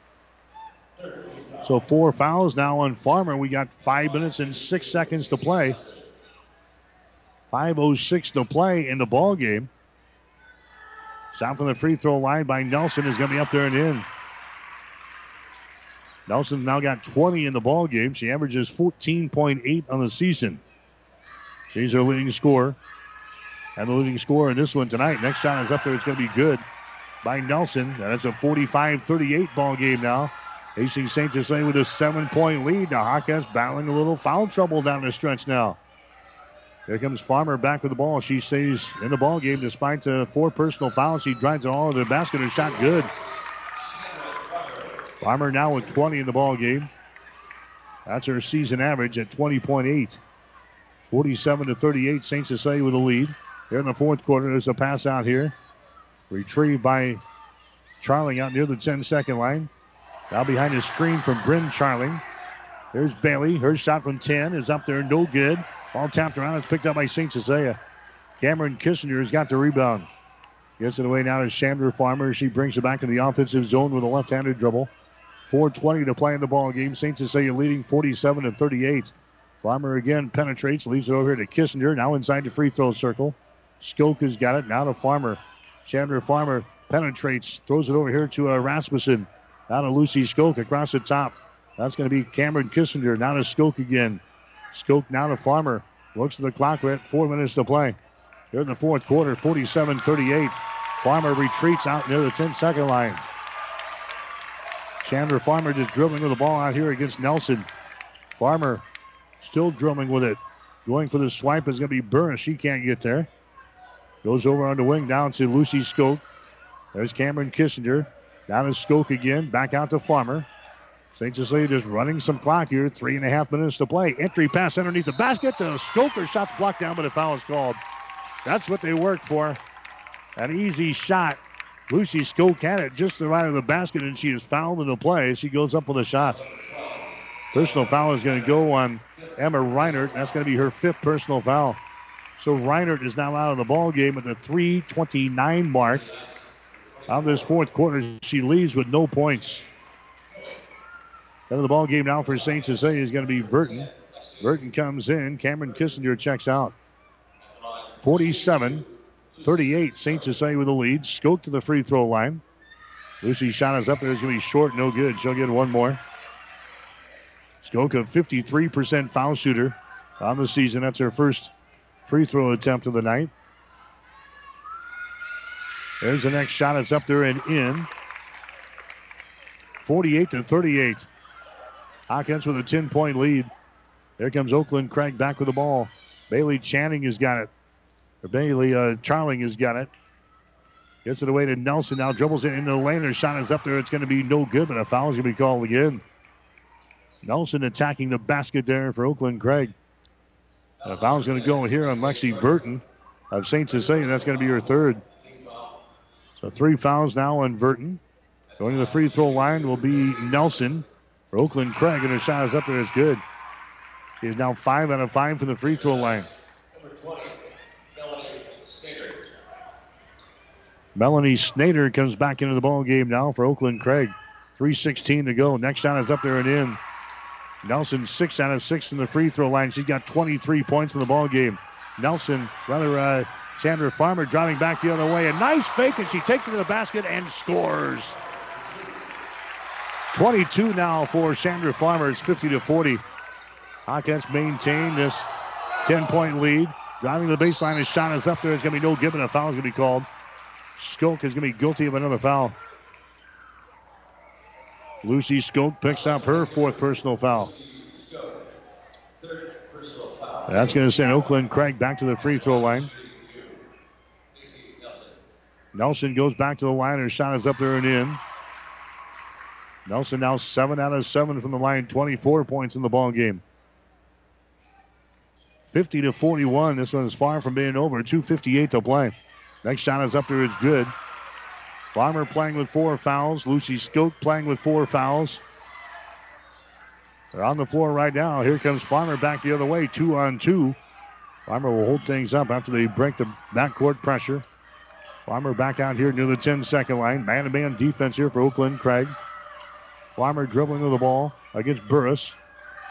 So four fouls now on Farmer. We got five minutes and six seconds to play. 5.06 to play in the ball game. Shot from the free throw line by Nelson is going to be up there and in. Nelson's now got 20 in the ball game. She averages 14.8 on the season. She's her leading scorer. And the leading scorer in this one tonight. Next shot is up there. It's going to be good by Nelson. That's a 45-38 ball game now. Hastings St. Cecilia with a seven-point lead. The Hawkettes battling a little foul trouble down the stretch now. Here comes Farmer back with the ball. She stays in the ball game despite the four personal fouls. She drives it all to the basket. Her shot good. Farmer now with 20 in the ball game. That's her season average at 20.8. 47 to 38. St. Cecilia with a lead. Here in the fourth quarter, there's a pass out here. Retrieved by Charling out near the 10 second line. Now behind the screen from Bryn Charling. There's Bailey. Her shot from 10 is up there, no good. Ball tapped around. It's picked up by St. Cecilia. Cameron Kissinger has got the rebound. Gets it away now to Chandra Farmer. She brings it back to the offensive zone with a left-handed dribble. 4.20 to play in the ball game. St. Cecilia leading 47 to 38. Farmer again penetrates, leaves it over here to Kissinger. Now inside the free throw circle. Skoke has got it. Now to Farmer. Chandra Farmer penetrates, throws it over here to uh, Rasmussen. Now to Lucy Skoke across the top. That's going to be Cameron Kissinger. Now to Skoke again. Skoke now to Farmer. Looks at the clock. We're at four minutes to play. Here in the fourth quarter, 47 38. Farmer retreats out near the 10 second line. Chandra Farmer just dribbling with the ball out here against Nelson. Farmer still dribbling with it. Going for the swipe is going to be Burns. She can't get there. Goes over on the wing down to Lucy Skoke. There's Cameron Kissinger. Down to Skoke again. Back out to Farmer. St. Cecilia just running some clock here. Three and a half minutes to play. Entry pass underneath the basket to Skoker. Shot's blocked down, but a foul is called. That's what they worked for. An easy shot. Lucy Skoke had it just the right of the basket, and she is fouled in the play. She goes up with a shot. Personal foul is going to go on Emma Reinert. That's going to be her fifth personal foul. So Reinert is now out of the ball game at the 3:29 mark. Of this fourth quarter, she leaves with no points. Out of the ball game now for St. Cecilia is going to be Burton. Burton comes in. Cameron Kissinger checks out. 47 38. St. Cecilia with the lead. Skoke to the free throw line. Lucy shot is up there. It's going to be short. No good. She'll get one more. Skoke, 53% foul shooter on the season. That's her first free throw attempt of the night. There's the next shot. It's up there and in. 48 to 38. Hawkettes with a 10 point lead. There comes Oakland Craig back with the ball. Bailey Channing has got it. Or Bailey uh, Charling has got it. Gets it away to Nelson. Now dribbles it into the lane. Her shot is up there. It's going to be no good, but a foul is going to be called again. Nelson attacking the basket there for Oakland Craig. And a foul's going to go here on Lexi Burton of St. Cecilia. That's going to be her third. So three fouls now on Burton. Going to the free throw line will be Nelson Oakland Craig, and her shot is up there. It's good. She is now five out of five from the free throw line. Melanie Snader comes back into the ball game now for Oakland Craig. 3.16 to go. Next shot is up there and in. Nelson six out of six in the free throw line. She's got 23 points in the ball game. Nelson, rather, uh, Chandra Farmer driving back the other way. A nice fake, and she takes it to the basket and scores. 22 now for Chandra Farmer. It's 50 to 40. Hawkettes maintain this 10 point lead. Driving the baseline, his shot is up there. It's going to be no given. A foul is going to be called. Skoke is going to be guilty of another foul. Lucy Skoke picks up her fourth personal foul. That's going to send Oakland Craig back to the free throw line. Nelson goes back to the line. Her shot is up there and in. Nelson now seven out of seven from the line, 24 points in the ball game. 50 to 41. This one is far from being over. 2:58 to play. Next shot is up there. It's good. Farmer playing with four fouls. Lucy Skoke playing with four fouls. They're on the floor right now. Here comes Farmer back the other way, two on two. Farmer will hold things up after they break the backcourt pressure. Farmer back out here near the 10 second line. Man to man defense here for Oakland Craig. Farmer dribbling to the ball against Burris.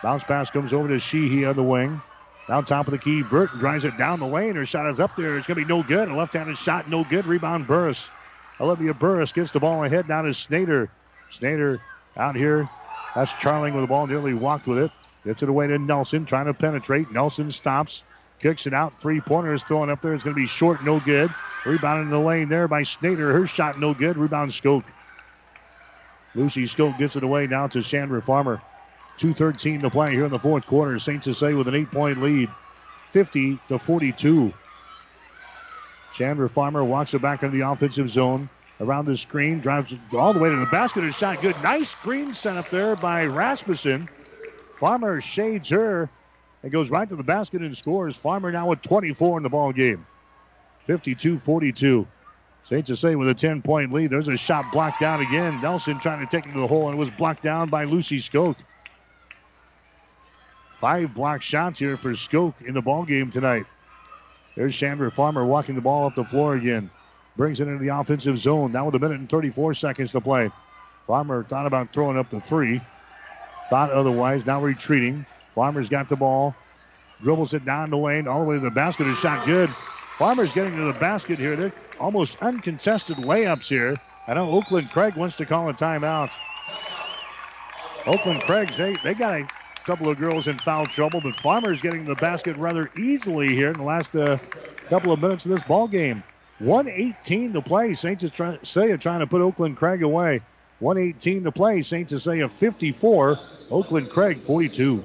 Bounce pass comes over to Sheehy on the wing. Now top of the key, Burton drives it down the lane. Her shot is up there. It's going to be no good. A left-handed shot, no good. Rebound Burris. Olivia Burris gets the ball ahead. Now to Snader. Snader out here. That's Charling with the ball. Nearly walked with it. Gets it away to Nelson. Trying to penetrate. Nelson stops. Kicks it out. Three pointers thrown up there. It's going to be short. No good. Rebound in the lane there by Snader. Her shot no good. Rebound Skoke. Lucy Skoke gets it away now to Chandra Farmer. 2.13 to play here in the fourth quarter. St. Cecilia with an eight point lead, 50 to 42. Chandra Farmer walks it back into the offensive zone. Around the screen, drives all the way to the basket. A shot good. Nice screen set up there by Rasmussen. Farmer shades her and goes right to the basket and scores. Farmer now with 24 in the ball game. 52 42. St. Cecilia with a 10 point lead. There's a shot blocked down again. Nelson trying to take it to the hole and it was blocked down by Lucy Skoke. Five block shots here for Skoke in the ball game tonight. There's Chandra Farmer walking the ball up the floor again. Brings it into the offensive zone. Now with a minute and 34 seconds to play. Farmer thought about throwing up the three. Thought otherwise. Now retreating. Farmer's got the ball. Dribbles it down the lane. All the way to the basket. Is shot good. Farmer's getting to the basket here. They're almost uncontested layups here. I know Oakland Craig wants to call a timeout. Oakland Craig, they, they got a couple of girls in foul trouble, but Farmer's getting the basket rather easily here in the last uh, couple of minutes of this ball game. 118 to play. St. Cecilia trying to put Oakland Craig away. 118 to play. St. Cecilia 54. Oakland Craig 42.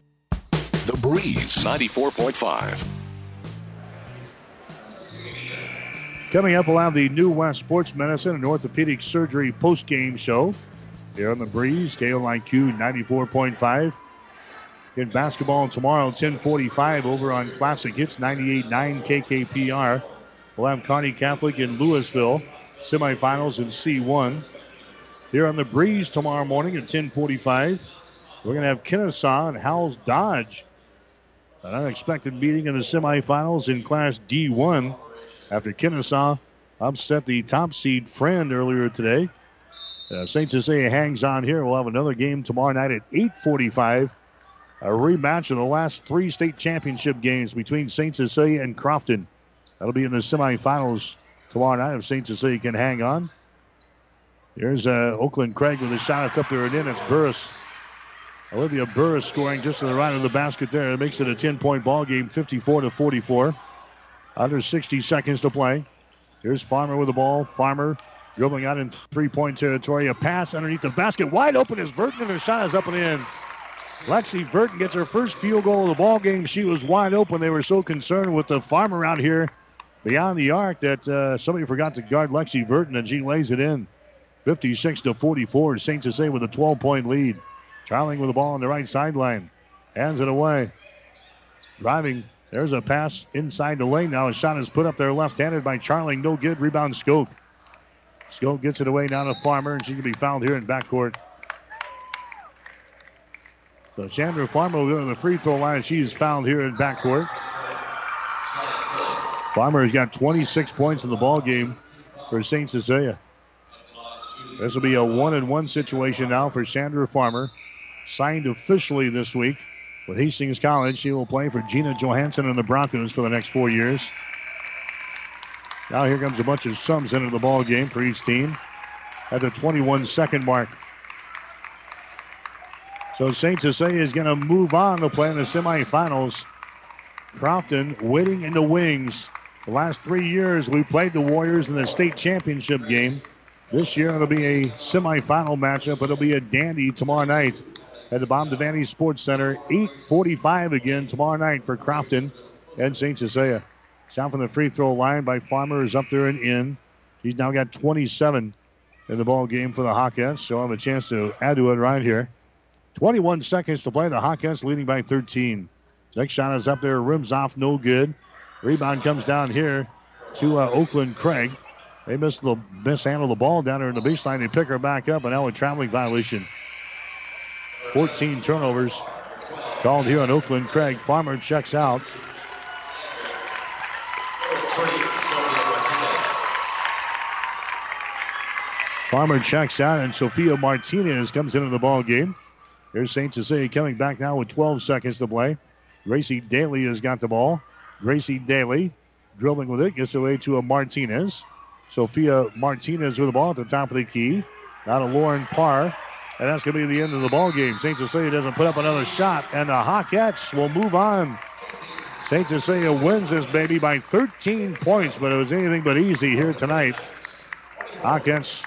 Breeze 94.5. Coming up, we'll have the New West Sports Medicine and Orthopedic Surgery post-game show here on the Breeze, KOIQ 94.5. In basketball tomorrow, 1045 over on Classic Hits 98.9 KKPR. We'll have Kearney Catholic in Louisville, semifinals in C1. Here on the Breeze tomorrow morning at 1045, we're going to have Kenesaw and Howells Dodge. An unexpected meeting in the semifinals in Class D1 after Kenesaw upset the top seed Friend earlier today. Uh, St. Cecilia hangs on here. We'll have another game tomorrow night at 8:45. A rematch of the last three state championship games between St. Cecilia and Crofton. That'll be in the semifinals tomorrow night if St. Cecilia can hang on. Here's uh, Oakland Craig with a shot. It's up there and in. It's Burris. Olivia Burr scoring just to the right of the basket there. It makes it a 10 point ball game, 54 to 44. Under 60 seconds to play. Here's Farmer with the ball. Farmer dribbling out in three point territory. A pass underneath the basket. Wide open is Verton, and her shot is up and in. Lexi Verton gets her first field goal of the ball game. She was wide open. They were so concerned with the Farmer out here beyond the arc that uh, somebody forgot to guard Lexi Verton, and she lays it in. 56 to 44. St. Cecilia with a 12 point lead. Charling with the ball on the right sideline. Hands it away. Driving. There's a pass inside the lane now. A shot is put up there left handed by Charling. No good. Rebound Skoke. Skoke gets it away down to Farmer, and she can be fouled here in backcourt. So Chandra Farmer will go to the free throw line. She's fouled here in backcourt. Farmer has got 26 points in the ball game for St. Cecilia. This will be a one and one situation now for Chandra Farmer. Signed officially this week with Hastings College. She will play for Gina Johansson and the Broncos for the next four years. Now here comes a bunch of sums into the ball game for each team at the 21 second mark. So St. Cecilia is going to move on to play in the semifinals. Crofton waiting in the wings. The last three years we played the Warriors in the state championship game. This year it'll be a semifinal matchup. It'll be a dandy tomorrow night at the Bob Devaney Sports Center. 8:45 again tomorrow night for Crofton and St. Cecilia. Shot from the free throw line by Farmer is up there and in. He's now got 27 in the ball game for the Hawkettes, so I'll have a chance to add to it right here. 21 seconds to play. The Hawkettes leading by 13. Next shot is up there, rims off, no good. Rebound comes down here to uh, Oakland Craig. They missed the mishandle the ball down there in the baseline. They pick her back up, and now a traveling violation. 14 turnovers called here on Oakland Craig. Farmer checks out. Farmer checks out, and Sophia Martinez comes into the ball game. Here's St. Cecilia coming back now with 12 seconds to play. Gracie Daly has got the ball. Gracie Daly dribbling with it, gets away to a Martinez. Sophia Martinez with the ball at the top of the key. Now to Lauren Parr. And that's going to be the end of the ball game. St. Cecilia doesn't put up another shot, and the Hawkettes will move on. St. Cecilia wins this baby by 13 points, but it was anything but easy here tonight. Hawkettes,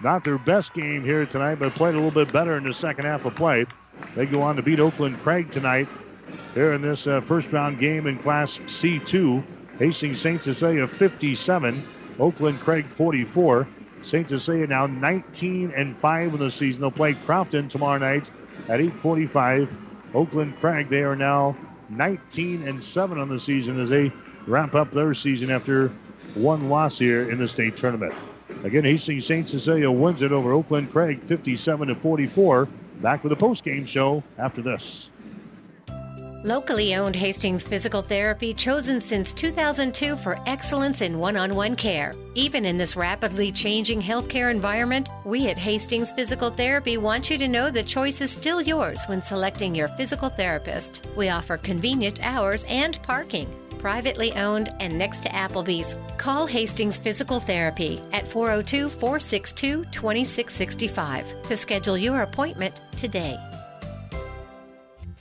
not their best game here tonight, but played a little bit better in the second half of play. They go on to beat Oakland Craig tonight here in this uh, first round game in Class C2. Hastings St. Cecilia 57, Oakland Craig 44. St. Cecilia now 19 and 5 in the season. They'll play Crofton tomorrow night at 8:45. Oakland Craig they are now 19 and 7 on the season as they wrap up their season after one loss here in the state tournament. Again, Hastings St. Cecilia wins it over Oakland Craig 57 to 44. Back with a post-game show after this. Locally owned Hastings Physical Therapy, chosen since 2002 for excellence in one on one care. Even in this rapidly changing healthcare environment, we at Hastings Physical Therapy want you to know the choice is still yours when selecting your physical therapist. We offer convenient hours and parking. Privately owned and next to Applebee's. Call Hastings Physical Therapy at 402 462 2665 to schedule your appointment today.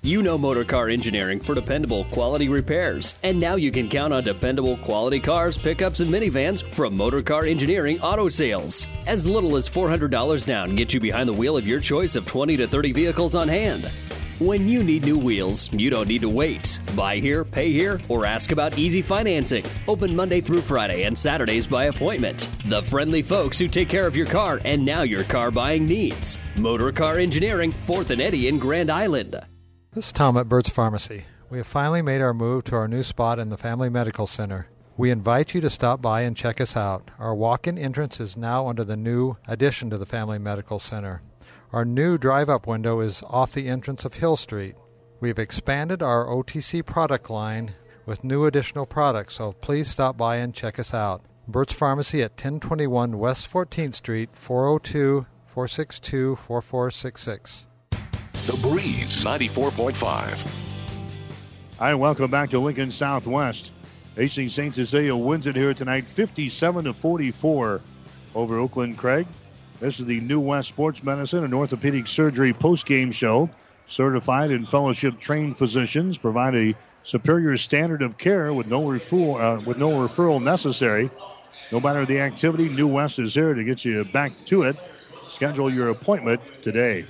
You know Motorcar Engineering for dependable quality repairs. And now you can count on dependable quality cars, pickups, and minivans from Motorcar Engineering Auto Sales. As little as $400 down gets you behind the wheel of your choice of 20 to 30 vehicles on hand. When you need new wheels, you don't need to wait. Buy here, pay here, or ask about easy financing. Open Monday through Friday and Saturdays by appointment. The friendly folks who take care of your car and now your car buying needs. Motorcar Engineering, 4th and Eddy in Grand Island. This is Tom at Burt's Pharmacy. We have finally made our move to our new spot in the Family Medical Center. We invite you to stop by and check us out. Our walk in entrance is now under the new addition to the Family Medical Center. Our new drive up window is off the entrance of Hill Street. We've expanded our OTC product line with new additional products, so please stop by and check us out. Burt's Pharmacy at 1021 West 14th Street, 402 462 4466. The Breeze 94.5. Hi, welcome back to Lincoln Southwest. Hastings St. Cecilia wins it here tonight, 57 to 44 over Oakland Craig. This is the New West Sports Medicine and Orthopedic Surgery post-game show. Certified and fellowship trained physicians provide a superior standard of care with no uh, with no referral necessary. No matter the activity, New West is here to get you back to it. Schedule your appointment today.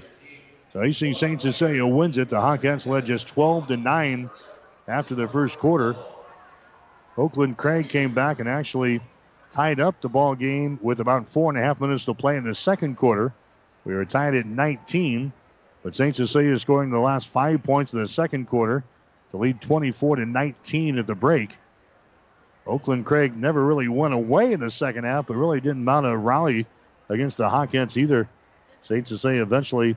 Hastings St. Cecilia wins it. The Hawkettes led just 12 to 9 after the first quarter. Oakland Craig came back and actually tied up the ball game with about four and a half minutes to play in the second quarter. We were tied at 19, but St. Cecilia scoring the last five points in the second quarter to lead 24 to 19 at the break. Oakland Craig never really went away in the second half, but really didn't mount a rally against the Hawkettes either. St. Cecilia eventually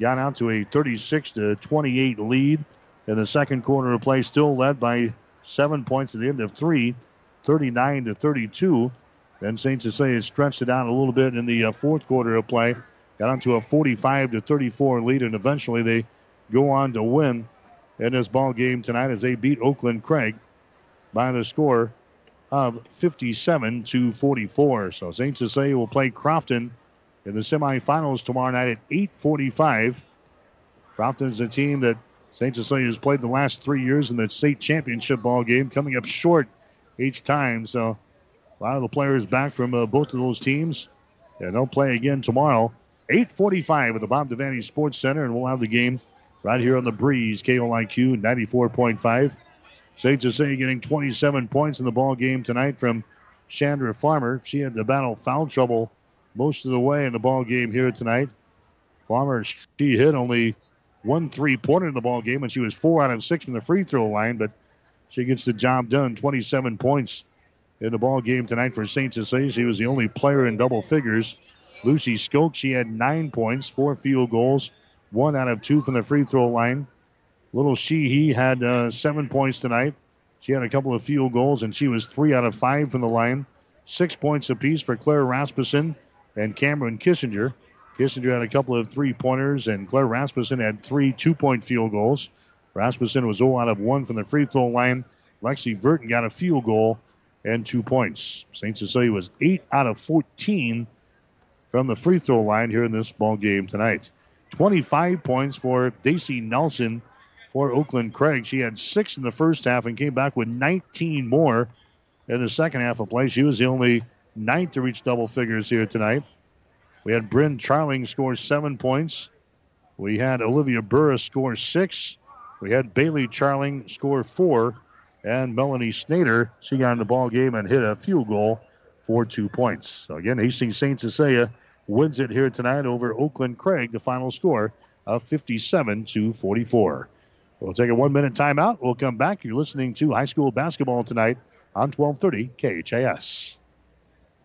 got out to a 36 to 28 lead in the second quarter of play, still led by seven points at the end of three, 39 to 32. Then St. Cecilia stretched it out a little bit in the uh, fourth quarter of play, got onto a 45 to 34 lead, and eventually they go on to win in this ball game tonight as they beat Oakland Craig by the score of 57 to 44. So St. Cecilia will play Crofton in the semifinals tomorrow night at 8:45. Crofton's a team that St. Cecilia has played the last three years in the state championship ball game, coming up short each time. So a lot of the players back from uh, both of those teams, and they'll play again tomorrow. 8:45 at the Bob Devaney Sports Center, and we'll have the game right here on the breeze. KOIQ 94.5. St. Cecilia getting 27 points in the ball game tonight from Chandra Farmer. She had to battle foul trouble most of the way in the ball game here tonight. Farmer, she hit only one three pointer in the ball game, and she was four out of six from the free throw line, but she gets the job done. 27 points in the ball game tonight for St. Cecilia. She was the only player in double figures. Lucy Skoke, she had nine points, four field goals, one out of two from the free throw line. Little Sheehy had uh, seven points tonight. She had a couple of field goals, and she was three out of five from the line. Six points apiece for Claire Rasmussen and Cameron Kissinger. Kissinger had a couple of three pointers, and Claire Rasmussen had three two point field goals. Rasmussen was 0 out of 1 from the free throw line. Lexi Verton got a field goal and two points. St. Cecilia was 8 out of 14 from the free throw line here in this ball game tonight. 25 points for Daisy Nelson for Oakland Craig. She had six in the first half and came back with 19 more in the second half of play. She was the only ninth to reach double figures here tonight. We had Bryn Charling score seven points. We had Olivia Burris score six. We had Bailey Charling score four. And Melanie Snader, she got in the ball game and hit a field goal for two points. So again, Hastings St. Cecilia wins it here tonight over Oakland Craig. The final score of 57 to 44. We'll take a one minute timeout. We'll come back. You're listening to high school basketball tonight on 1230 KHAS.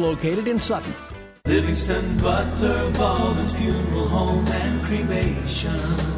located in Sutton. Livingston Butler Volland Funeral Home and Cremation.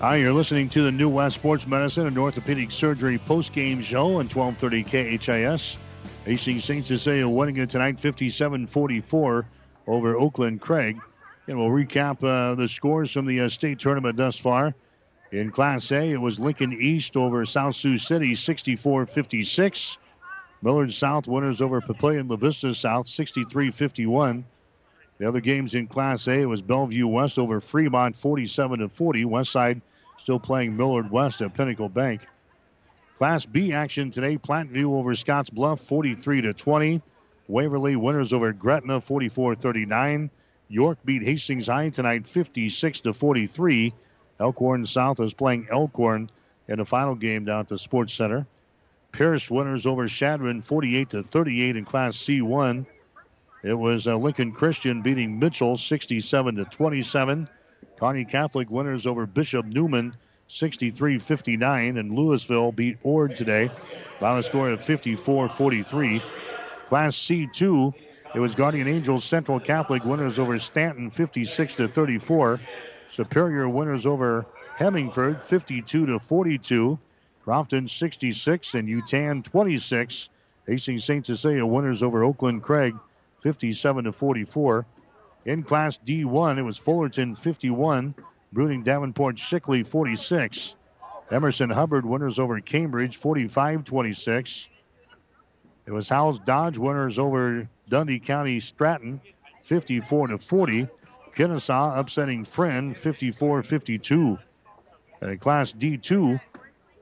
Hi, you're listening to the New West Sports Medicine and Orthopedic Surgery post-game show on 1230 KHAS. Hastings St. Cecilia winning it tonight 57-44 over Oakland Craig. And we'll recap uh, the scores from the uh, state tournament thus far. In Class A, it was Lincoln East over South Sioux City 64-56. Millard South winners over Papillion La Vista South 63-51. The other games in Class A, was Bellevue West over Fremont 47 to 40. Westside still playing Millard West at Pinnacle Bank. Class B action today, Platteview over Scotts Bluff 43 to 20. Waverly winners over Gretna 44 39. York beat Hastings High tonight 56 to 43. Elkhorn South is playing Elkhorn in the final game down at the Sports Center. Pierce winners over Chadron 48 to 38 in Class C1. It was uh, Lincoln Christian beating Mitchell 67 to 27. Kearney Catholic winners over Bishop Neumann 63 59. And Louisville beat Ord today by a score of 54 43. Class C2, it was Guardian Angels Central Catholic winners over Stanton 56 to 34. Superior winners over Hemingford 52 to 42. Crofton 66 and Yutan 26. Hastings St. Cecilia winners over Oakland Craig 57 to 44. In Class D1, it was Fullerton 51, Bruning Davenport Shickley 46. Emerson Hubbard winners over Cambridge 45 26. It was Howells Dodge winners over Dundee County Stratton 54 to 40. Kenesaw upsetting Friend 54 52. In Class D2,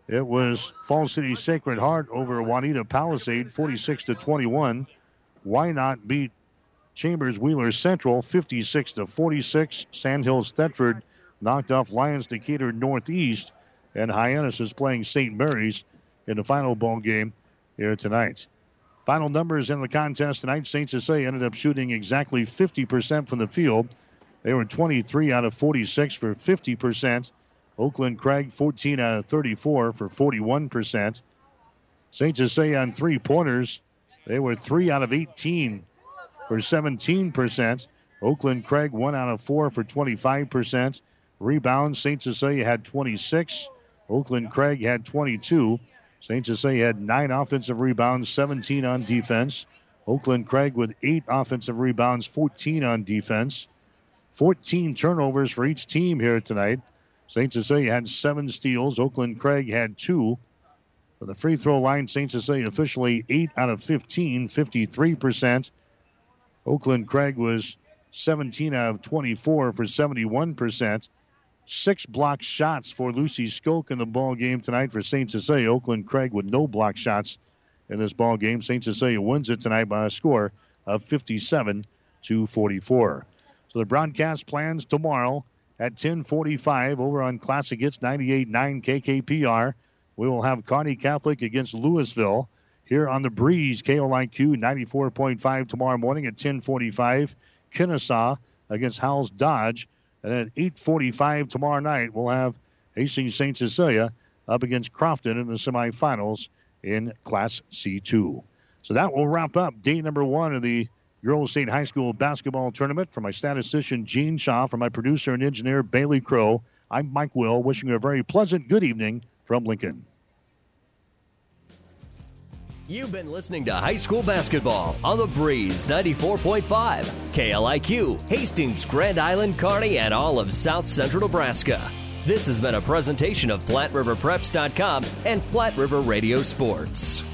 it was Fall City Sacred Heart over Wauneta Palisade 46 to 21. Wynot beat Chambers Wheeler Central 56 to 46. Sandhills Thedford knocked off Lyons Decatur Northeast, and Hyannis is playing St. Mary's in the final ball game here tonight. Final numbers in the contest tonight. St. Cecilia ended up shooting exactly 50% from the field. They were 23 out of 46 for 50%. Oakland Craig 14 out of 34 for 41%. St. Cecilia on three pointers. They were 3 out of 18 for 17%. Oakland Craig 1 out of 4 for 25%. Rebounds, St. Cecilia had 26. Oakland Craig had 22. St. Cecilia had 9 offensive rebounds, 17 on defense. Oakland Craig with 8 offensive rebounds, 14 on defense. 14 turnovers for each team here tonight. St. Cecilia had 7 steals. Oakland Craig had 2. For the free throw line, St. Cecilia officially 8 out of 15, 53%. Oakland Craig was 17 out of 24 for 71%. Six block shots for Lucy Skoke in the ball game tonight for St. Cecilia. Oakland Craig with no block shots in this ball game. St. Cecilia wins it tonight by a score of 57 to 44. So the broadcast plans tomorrow at 10:45 over on Classic Hits 98.9 KKPR. We will have Kearney Catholic against Louisville here on the Breeze KOIQ 94.5 tomorrow morning at 10:45. Kenesaw against Howells Dodge. And at 8:45 tomorrow night, we'll have Hastings St. Cecilia up against Crofton in the semifinals in Class C2. So that will wrap up day number one of the Girls State High School basketball tournament. For my statistician Gene Shaw, for my producer and engineer Bailey Crow, I'm Mike Will, wishing you a very pleasant good evening from Lincoln. You've been listening to high school basketball on the Breeze 94.5, KLIQ, Hastings, Grand Island, Kearney, and all of South Central Nebraska. This has been a presentation of PlatteRiverPreps.com and Platte River Radio Sports.